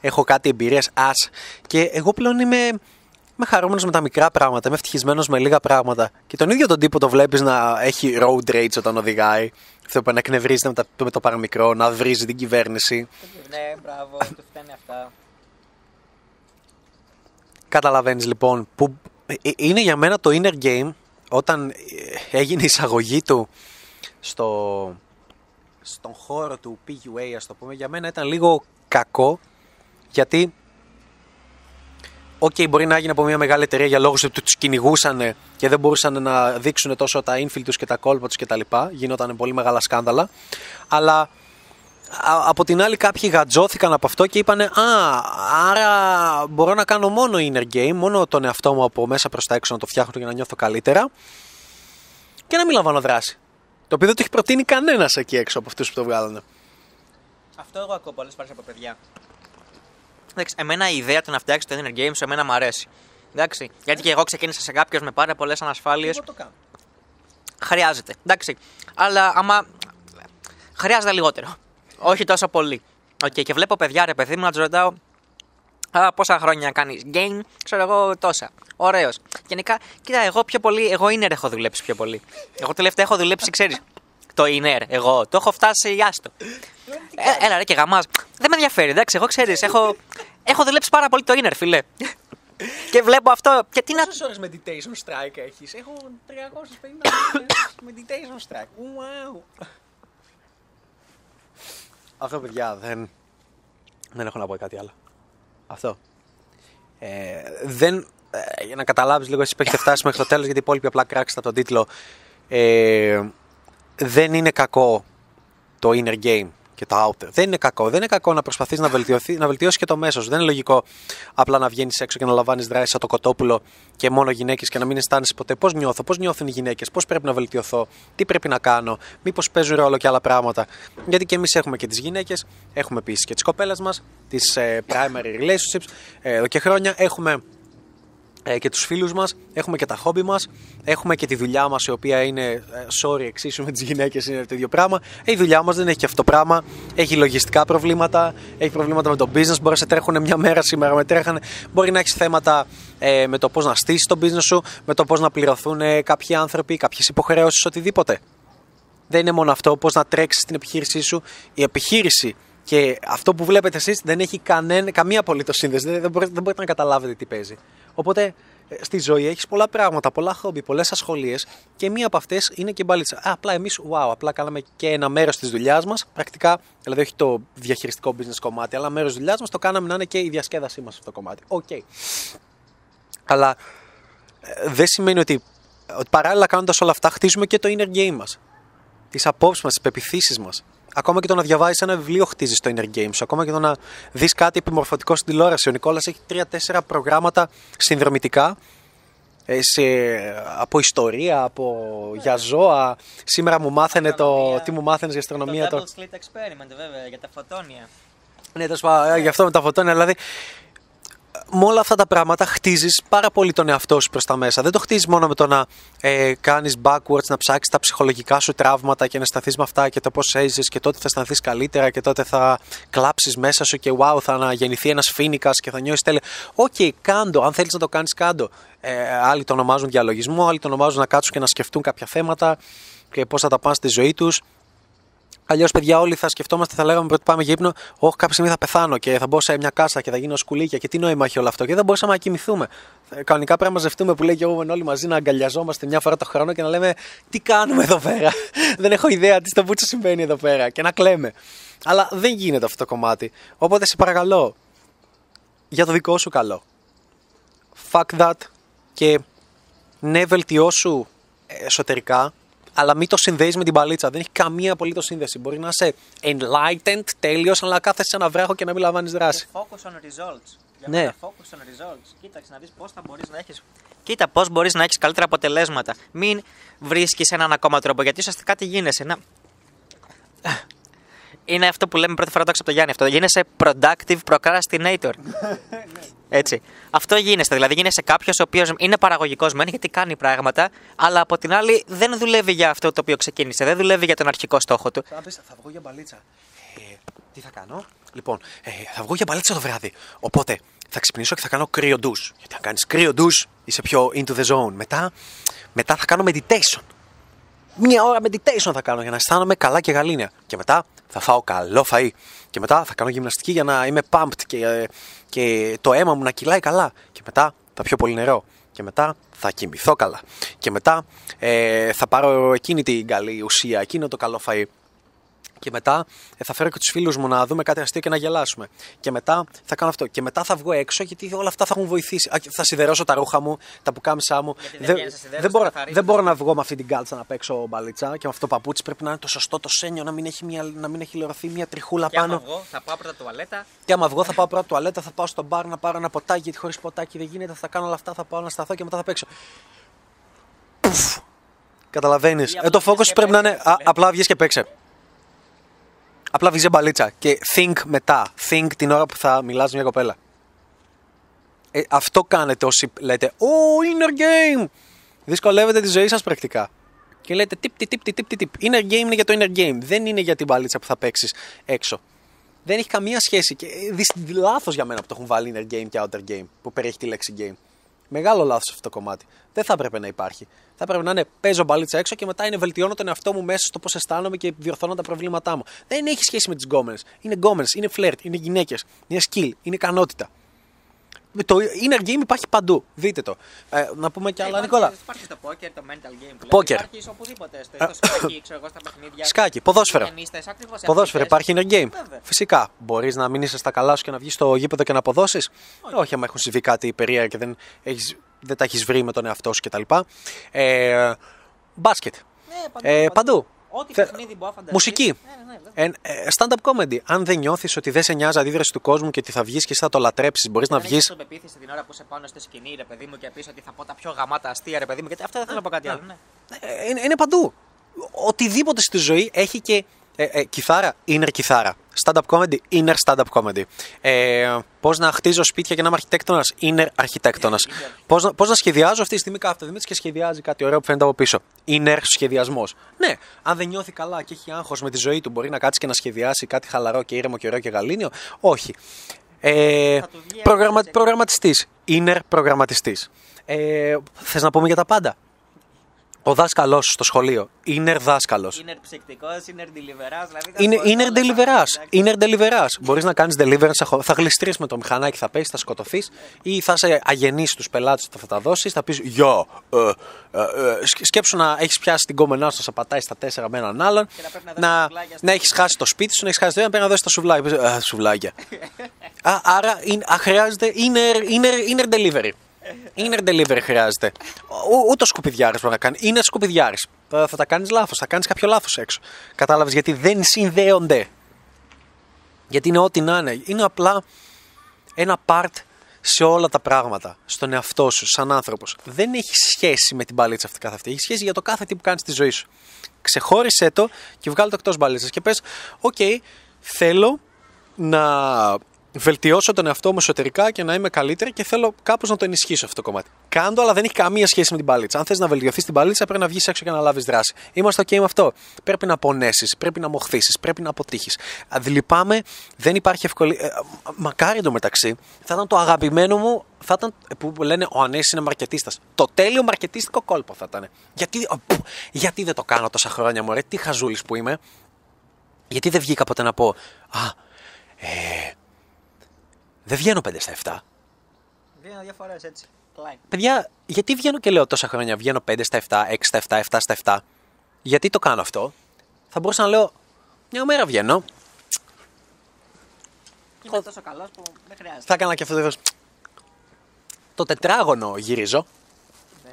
Έχω κάτι εμπειρία. Α. Και εγώ πλέον είμαι είμαι χαρούμενος με τα μικρά πράγματα, είμαι ευτυχισμένος με λίγα πράγματα. Και τον ίδιο τον τύπο το βλέπεις να έχει road rage όταν οδηγάει. Αυτό που να εκνευρίζεται με, τα, με το παραμικρό, να βρίζει την κυβέρνηση. Ναι, μπράβο, το φταίνει αυτά. Καταλαβαίνεις λοιπόν που ε, ε, είναι για μένα το inner game όταν ε, έγινε η εισαγωγή του στο, στον χώρο του PUA, ας το πούμε, για μένα ήταν λίγο κακό γιατί OK, okay, μπορεί να έγινε από μια μεγάλη εταιρεία για λόγους ότι τους κυνηγούσαν και δεν μπορούσαν να δείξουν τόσο τα infield τους και τα κόλπα τους κτλ. Γινόταν πολύ μεγάλα σκάνδαλα. Αλλά από την άλλη κάποιοι γατζώθηκαν από αυτό και είπαν Α, άρα μπορώ να κάνω μόνο inner game, μόνο τον εαυτό μου από μέσα προς τα έξω να το φτιάχνω για να νιώθω καλύτερα και να μην λαμβάνω δράση. Το οποίο δεν το έχει προτείνει κανένας εκεί έξω από αυτούς που το βγάλανε. Αυτό εγώ ακούω πολλές φορές από παιδιά. Εντάξει, εμένα η ιδέα του να φτιάξεις το inner game σε μένα μου αρέσει. Εντάξει, γιατί και εγώ ξεκίνησα σε κάποιο με πάρα πολλές ανασφάλειες. Εγώ το κάνω. Χρειάζεται. Εντάξει. Αλλά άμα. Χρειάζεται λιγότερο. Όχι τόσο πολύ. OK, okay, και βλέπω παιδιά, ρε παιδί μου, να τους ρωτάω. Α, πόσα χρόνια κάνεις game, ξέρω εγώ τόσα. Ωραίος. Γενικά, κοίτα, εγώ πιο πολύ, εγώ inner έχω δουλέψει πιο πολύ. Εγώ τελευταία έχω δουλέψει, ξέρεις. Το inner, εγώ. Το έχω φτάσει, άστο. Ε, έλα ρε και γαμάς. Δεν με ενδιαφέρει, εντάξει. Εγώ ξέρεις, έχω, έχω δουλέψει πάρα πολύ το inner, φιλέ. και βλέπω αυτό. Και τι να. Πόσες ώρες meditation strike έχεις, Έχω 350 meditation strike. Wow. Αυτό, παιδιά, δεν, δεν έχω να πω κάτι άλλο. Αυτό. Ε, δεν, ε, για να καταλάβεις λίγο εσύ που έχετε φτάσει μέχρι το τέλος γιατί οι υπόλοιποι απλά κράξετε από τον τίτλο ε, δεν είναι κακό το inner game και το outer. Δεν είναι κακό. Δεν είναι κακό να προσπαθείς να, βελτιωθεί, να βελτιώσεις και το μέσος Δεν είναι λογικό απλά να βγαίνεις έξω και να λαμβάνεις δράση σαν το κοτόπουλο και μόνο γυναίκες και να μην αισθάνεσαι ποτέ πώς νιώθω, πώς νιώθουν οι γυναίκες, πώς πρέπει να βελτιωθώ, τι πρέπει να κάνω, μήπως παίζουν ρόλο και άλλα πράγματα. Γιατί και εμείς έχουμε και τις γυναίκες, έχουμε επίσης και τις κοπέλες μας, τις ε, primary relationships ε, εδώ και χρόνια. Έχουμε ε, και τους φίλους μας, έχουμε και τα χόμπι μας, έχουμε και τη δουλειά μας η οποία είναι, ε, sorry, εξίσου με τις γυναίκες είναι το ίδιο πράγμα. Ε, η δουλειά μας δεν έχει και αυτό το πράγμα, έχει λογιστικά προβλήματα, έχει προβλήματα με το business, μπορεί να σε τρέχουν μια μέρα σήμερα, με τρέχανε, μπορεί να έχεις θέματα ε, με το πώς να στήσεις το business σου, με το πώς να πληρωθούν ε, κάποιοι άνθρωποι, κάποιες υποχρεώσεις, οτιδήποτε. Δεν είναι μόνο αυτό, πώς να τρέξεις την επιχείρησή σου. Η επιχείρηση και αυτό που βλέπετε εσείς δεν έχει κανένα, καμία απολύτως σύνδεση, δεν, δεν, μπορείτε, δεν μπορείτε να καταλάβετε τι παίζει. Οπότε Ε, Στη ζωή έχεις πολλά πράγματα, πολλά χόμπι, πολλές ασχολίες και μία από αυτές είναι και η μπαλίτσα. Α, απλά εμείς, wow, απλά κάναμε και ένα μέρος της δουλειάς μας. Πρακτικά, δηλαδή όχι το διαχειριστικό business κομμάτι, αλλά μέρος τη δουλειάς μας το κάναμε να είναι και η διασκέδασή μας αυτό το κομμάτι. Οκ. Αλλά ε, δεν σημαίνει ότι, ότι παράλληλα κάνοντας όλα αυτά χτίζουμε και το inner game μας. Τις απόψεις μας, τις πεπιθήσεις μας. Ακόμα και το να διαβάζει ένα βιβλίο χτίζεις το inner game σου. Ακόμα και το να δεις κάτι επιμορφωτικό στην τηλεόραση. Ο Νικόλας έχει τρία-τέσσερα προγράμματα συνδρομητικά ε, σε, από ιστορία, από για ζώα. Σήμερα μου μάθαινε το. Αστρονομία. Τι μου μάθαινες για αστρονομία. Το Το, Double Slit Experiment, βέβαια, για τα φωτόνια. ναι, τέλος πάντων, ε, γι' αυτό με τα φωτόνια. Δηλαδή, με όλα αυτά τα πράγματα χτίζεις πάρα πολύ τον εαυτό σου προς τα μέσα. Δεν το χτίζεις μόνο με το να ε, κάνεις backwards, να ψάξεις τα ψυχολογικά σου τραύματα και να σταθεί με αυτά και το πώς έζησες και τότε θα αισθανθείς καλύτερα και τότε θα κλάψεις μέσα σου και wow, θα αναγεννηθεί ένας φοίνικας και θα νιώσεις τέλεια. Οκ, κάντο. Αν θέλεις να το κάνεις, κάντο. Ε, άλλοι το ονομάζουν διαλογισμό, άλλοι το ονομάζουν να κάτσουν και να σκεφτούν κάποια θέματα και πώς θα τα πάνε στη ζωή τους. Αλλιώς, παιδιά, όλοι θα σκεφτόμαστε, θα λέγαμε ότι πάμε για ύπνο. Όχι, κάποια στιγμή θα πεθάνω και θα μπω σε μια κάσα και θα γίνω σκουλίκια. Και τι νόημα έχει όλο αυτό. Και δεν μπορούσαμε να κοιμηθούμε. Ε, Κανονικά πρέπει να μαζευτούμε που λέει και εγώ όλοι μαζί να αγκαλιαζόμαστε μια φορά το χρόνο και να λέμε τι κάνουμε εδώ πέρα; (laughs) δεν έχω ιδέα τι στο πούτσο συμβαίνει εδώ πέρα. Και να κλαίμε. Αλλά δεν γίνεται αυτό το κομμάτι. Οπότε σε παρακαλώ, για το δικό σου καλό. Fuck that και ναι, βελτιώσου εσωτερικά, αλλά μην το συνδέεις με την παλίτσα. Δεν έχει καμία απολύτως σύνδεση. Μπορεί να είσαι enlightened, τέλειος, αλλά κάθεσαι σε ένα βράχο και να μην λαμβάνεις δράση. Και focus on results. Για Ναι. μένα focus on results. Κοίταξε να δεις πώς θα μπορείς να έχεις... Κοίτα πώς μπορείς να έχεις καλύτερα αποτελέσματα. Μην βρίσκεις έναν ακόμα τρόπο, γιατί ουσιαστικά τι γίνεσαι. Να... Είναι αυτό που λέμε πρώτη φορά το έξω από το Γιάννη αυτό. Γίνεσαι productive procrastinator. (laughs) Έτσι. Αυτό γίνεσαι. Δηλαδή γίνεσαι κάποιος ο οποίος είναι παραγωγικός μεν γιατί κάνει πράγματα, αλλά από την άλλη δεν δουλεύει για αυτό το οποίο ξεκίνησε. Δεν δουλεύει για τον αρχικό στόχο του. Θα πεις, θα βγω για μπαλίτσα. Ε, τι θα κάνω; Λοιπόν, ε, θα βγω για μπαλίτσα το βράδυ. Οπότε θα ξυπνήσω και θα κάνω κρύο ντους. Γιατί αν κάνεις κρύο ντους είσαι πιο into the zone. Μετά, μετά θα κάνω meditation. Μία ώρα meditation θα κάνω για να αισθάνομαι καλά και γαλήνια. Και μετά θα φάω καλό φαΐ. Και μετά θα κάνω γυμναστική για να είμαι pumped και, ε, και το αίμα μου να κυλάει καλά. Και μετά θα πιω πολύ νερό. Και μετά θα κοιμηθώ καλά. Και μετά ε, θα πάρω εκείνη την καλή ουσία, εκείνο το καλό φαΐ. Και μετά ε, θα φέρω και τους φίλους μου να δούμε κάτι αστείο και να γελάσουμε. Και μετά θα κάνω αυτό. Και μετά θα βγω έξω γιατί όλα αυτά θα έχουν βοηθήσει. Α, και Θα σιδερώσω τα ρούχα μου, τα πουκάμισά μου. Γιατί δεν βγαίνεις να σιδερώσεις, δεν, μπορώ, θα καθαρίζεις. δεν μπορώ να βγω με αυτή την κάλτσα να παίξω μπαλίτσα και με αυτό το παπούτσι. Πρέπει να είναι το σωστό το σένιο, να μην έχει, μια, να μην έχει λερωθεί μια τριχούλα Και άμα πάνω. βγω, θα πάω πρώτα τουαλέτα. Και άμα βγω, θα πάω πρώτα τουαλέτα, θα πάω στο μπαρ να πάρω ένα ποτάκι. Γιατί χωρίς ποτάκι δεν γίνεται. Θα κάνω όλα αυτά, θα πάω να σταθώ και μετά θα παίξω. Πουφ. Καταλαβαίνεις. Ή Ε, απλά το βγες focus και πρέπει να είναι. παίξες, α, λέει. απλά βγεις και παίξε. Απλά βγει μπαλίτσα. Και think μετά. Think την ώρα που θα μιλάς μια κοπέλα. Ε, αυτό κάνετε όσοι λέτε Oh, inner game! Δυσκολεύετε τη ζωή σας πρακτικά. Και λέτε τύπ, τύπ, τύπ, τύπ, τύπ, τύπ. Inner game είναι για το inner game. Δεν είναι για την μπαλίτσα που θα παίξεις έξω. Δεν έχει καμία σχέση. Και λάθος για μένα που το έχουν βάλει inner game και outer game, που περιέχει τη λέξη game. Μεγάλο λάθος αυτό το κομμάτι. Δεν θα έπρεπε να υπάρχει. Θα έπρεπε να είναι παίζω μπαλίτσα έξω και μετά είναι βελτιώνω τον εαυτό μου μέσα στο πώς αισθάνομαι και διορθώνω τα προβλήματά μου. Δεν έχει σχέση με τις γκόμενες. Είναι γκόμενες, είναι φλερτ, είναι γυναίκες, είναι skill, είναι ικανότητα. Το inner game υπάρχει παντού. Δείτε το. Ε, να πούμε κι άλλα, Ε, Νικόλα. Υπάρχει, υπάρχει στο poker, το mental game. που Poker. λέμε. Υπάρχει οπουδήποτε. Στο, στο σκάκι, ξέρω εγώ, στα παιχνίδια. Σκάκι, ποδόσφαιρο. Ταινίστες, ακριβώς, Ποδόσφαιρο, αθλητές. υπάρχει inner game. Βέβαια. Φυσικά. Μπορείς να μην είσαι στα καλά σου και να βγεις στο γήπεδο και να αποδώσεις. Όχι. άμα έχουν συμβεί κάτι περίεργα και δεν, έχεις, δεν τα έχεις βρει με τον εαυτό σου κτλ. Ε, μπάσκετ. Ναι, παντού. Ε, παντού. Ό,τι Θε- παιχνίδι μπορεί να φανταστείς. Μουσική. Ναι, ναι, ναι, βέβαια. Ε, ε, stand-up comedy. Αν δεν νιώθεις ότι δεν σε νοιάζει αντίδραση του κόσμου και ότι θα βγεις και εσύ θα το λατρέψεις, μπορείς να Δεν βγει. έχεις αυτοπεποίθηση την ώρα που είσαι πάνω στη σκηνή, ρε παιδί μου, και πεις ότι θα πω τα πιο γαμάτα αστεία, ρε παιδί μου. Γιατί αυτό δεν θέλω να πω κάτι άλλο. Ναι. Ε, είναι, είναι παντού. Οτιδήποτε στη ζωή έχει και ε, ε, κιθάρα, inner κιθάρα. Stand-up comedy, inner stand-up comedy. Ε, Πώς να χτίζω σπίτια και να είμαι αρχιτέκτονας, inner αρχιτέκτονας. Πώς να, πώς να σχεδιάζω αυτή τη στιγμή κάθε Δημήτρη και σχεδιάζει κάτι ωραίο που φαίνεται από πίσω. Inner σχεδιασμός. Ναι, αν δεν νιώθει καλά και έχει άγχος με τη ζωή του, μπορεί να κάτσει και να σχεδιάσει κάτι χαλαρό και ήρεμο και ωραίο και γαλήνιο. Όχι. Ε, Θα του βγει προγραμμα, έτσι. προγραμματιστής. Inner προγραμματιστής. Ε, θες να πούμε για τα πάντα; Ο δάσκαλός στο σχολείο. Inner δάσκαλος. Είναι ψυκτικός, είναι deliverance. Δηλαδή Είναι inner deliverance. Inner deliverance. Μπορείς να κάνεις deliverance, θα χω- θα γλιστρείς με το μηχανάκι, θα πέσεις, θα σκοτωθείς ή θα είσαι αγενής στους πελάτες που θα τα δώσεις, θα πεις Γεια. Ε, ε, ε, σκ- σκέψου να έχεις πιάσει την κόμενά σου, να σε πατάει στα τέσσερα με έναν άλλον, να πρέπει να δώσεις να, σουβλάκια στο- να έχεις χάσει το σπίτι σου, να έχεις χάσει το ένα, πρέπει να δώσεις τα σουβλάκια. Πες, Α, σουβλάκια. (laughs) Α, άρα είναι- α, χρειάζεται inner, inner, inner delivery. Inner delivery χρειάζεται. Ο- Ούτε ο σκουπιδιάρης μπορεί να κάνει. Είναι σκουπιδιάρης. Θα, θα τα κάνεις λάθος. Θα κάνεις κάποιο λάθος έξω. Κατάλαβες γιατί δεν συνδέονται. Γιατί είναι ό,τι να είναι. Είναι απλά ένα part σε όλα τα πράγματα. Στον εαυτό σου, σαν άνθρωπος. Δεν έχει σχέση με την μπαλίτσα αυτή καθ' αυτή. Έχει σχέση για το κάθε τι που κάνεις στη ζωή σου. Ξεχώρισε το και βγάλει το εκτός μπαλίτσας. Και πες, οκ, θέλω να βελτιώσω τον εαυτό μου εσωτερικά και να είμαι καλύτερη και θέλω κάπως να το ενισχύσω αυτό το κομμάτι. Κάντο, αλλά δεν έχει καμία σχέση με την μπαλίτσα. Αν θες να βελτιωθείς την μπαλίτσα, πρέπει να βγεις έξω και να λάβεις δράση. Είμαστε OK με αυτό. Πρέπει να πονέσεις, πρέπει να μοχθήσεις, πρέπει να αποτύχεις. Λυπάμαι, δεν υπάρχει ευκολία. Ε, μακάρι εντωμεταξύ, θα ήταν το αγαπημένο μου. Θα ήταν που λένε Ο Ανέσης είναι μαρκετίστας. Το τέλειο μαρκετίστικο κόλπο θα ήταν. Γιατί, ο, π, γιατί δεν το κάνω τόσα χρόνια, Μωρέ, τι χαζούλης που είμαι. Γιατί δεν βγήκα ποτέ να πω Α, ε, δεν βγαίνω 5 στα 7. Δύο διαφορέ έτσι. Κλάιν. Παιδιά, γιατί βγαίνω και λέω τόσα χρόνια, βγαίνω 5 στα 7, 6 στα 7, 7 στα 7. Γιατί το κάνω αυτό; Θα μπορούσα να λέω, μια μέρα βγαίνω, Είμαι τόσο καλός που δεν χρειάζεται. θα έκανα και αυτό το είδος. Το τετράγωνο γυρίζω. Ναι.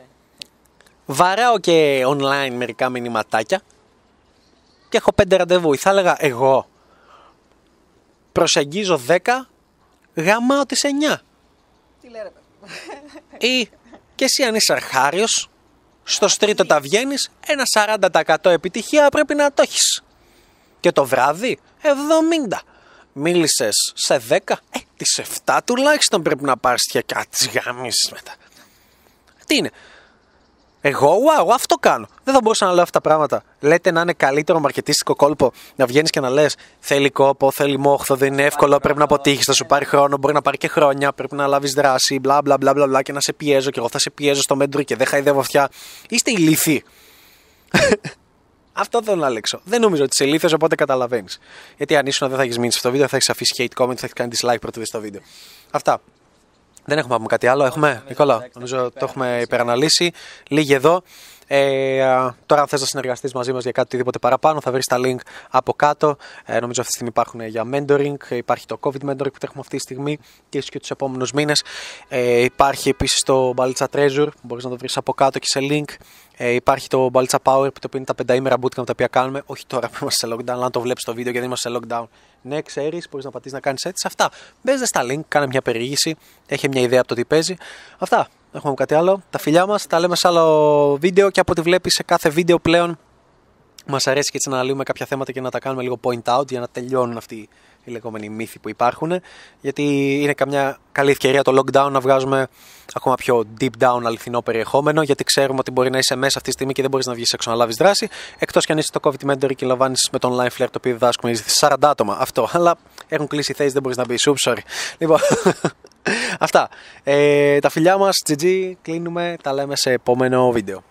Βαράω και online μερικά μηνυματάκια. Και έχω πέντε ραντεβού. Ή Θα έλεγα εγώ προσεγγίζω 10, γαμάω τις 9. Τι λέει ρε παιδί. Ή και εσύ αν είσαι αρχάριος, στο τρίτο τα βγαίνεις, ένα 40% επιτυχία πρέπει να το έχεις. Και το βράδυ, 70. Μίλησες σε 10, ε, τις 7 τουλάχιστον πρέπει να πάρεις και κάτι τις γαμίσεις μετά. Τι είναι. Εγώ, wow, αυτό κάνω. Δεν θα μπορούσα να λέω αυτά τα πράγματα. Λέτε να είναι καλύτερο μαρκετίστικο κόλπο να βγαίνεις και να λες: Θέλει κόπο, θέλει μόχθο, δεν είναι εύκολο, πρέπει να αποτύχεις, θα σου πάρει χρόνο, μπορεί να πάρει και χρόνια, πρέπει να λάβεις δράση, μπλα μπλα μπλα μπλα μπλα και να σε πιέζω και εγώ θα σε πιέζω στο μέτρο και δεν χαϊδεύω αυτιά. Είστε ηλίθιοι. (laughs) Αυτό θέλω να λέξω. Δεν νομίζω ότι είσαι ηλίθιος, οπότε καταλαβαίνεις. Γιατί αν ήσουν δεν θα έχεις μείνει σε αυτό το βίντεο, θα έχεις αφήσει hate comment, θα έχεις κάνει dislike πρώτο δει το βίντεο. Αυτά. Δεν έχουμε να πούμε κάτι άλλο. Έχουμε, Νικόλα, νομίζω το έχουμε υπεραναλύσει. Λίγοι εδώ. Ε, α, τώρα, αν θες να συνεργαστείς μαζί μας για κάτι οτιδήποτε παραπάνω, θα βρεις τα link από κάτω. Ε, νομίζω αυτή τη στιγμή υπάρχουν για mentoring. Υπάρχει το COVID mentoring που τρέχουμε αυτή τη στιγμή και ίσως και τους επόμενους μήνες. Ε, υπάρχει επίσης το Balitza Treasure, μπορείς να το βρεις από κάτω και σε link. Ε, υπάρχει το Balitza Power που το οποίο είναι τα πενταήμερα bootcamp τα οποία κάνουμε. Όχι τώρα που είμαστε σε lockdown, αλλά αν το βλέπεις το βίντεο γιατί είμαστε σε lockdown. Ναι, ξέρεις, μπορείς να πατήσεις να κάνεις έτσι. Αυτά. Μπες στα link, κάνε μια περιήγηση. Έχει μια ιδέα από το τι παίζει. Αυτά. Δεν έχουμε κάτι άλλο. Τα φιλιά μας. Τα λέμε σε άλλο βίντεο και από ό,τι βλέπεις σε κάθε βίντεο πλέον μας αρέσει και έτσι να αναλύουμε κάποια θέματα και να τα κάνουμε λίγο point out για να τελειώνουν αυτοί οι λεγόμενοι μύθοι που υπάρχουν. Γιατί είναι καμιά καλή ευκαιρία το lockdown να βγάζουμε ακόμα πιο deep down αληθινό περιεχόμενο. Γιατί ξέρουμε ότι μπορεί να είσαι μέσα αυτή τη στιγμή και δεν μπορείς να βγεις έξω να λάβεις δράση. Εκτός κι αν είσαι στο COVID mentor και λαμβάνεις με το online flair το οποίο διδάσκουμε 40 άτομα. Αυτό. Αλλά έχουν κλείσει θέσεις, δεν μπορείς να μπεις. Soup, sorry. Λοιπόν. (laughs) Αυτά. Ε, τα φιλιά μας, GG, κλείνουμε, τα λέμε σε επόμενο βίντεο.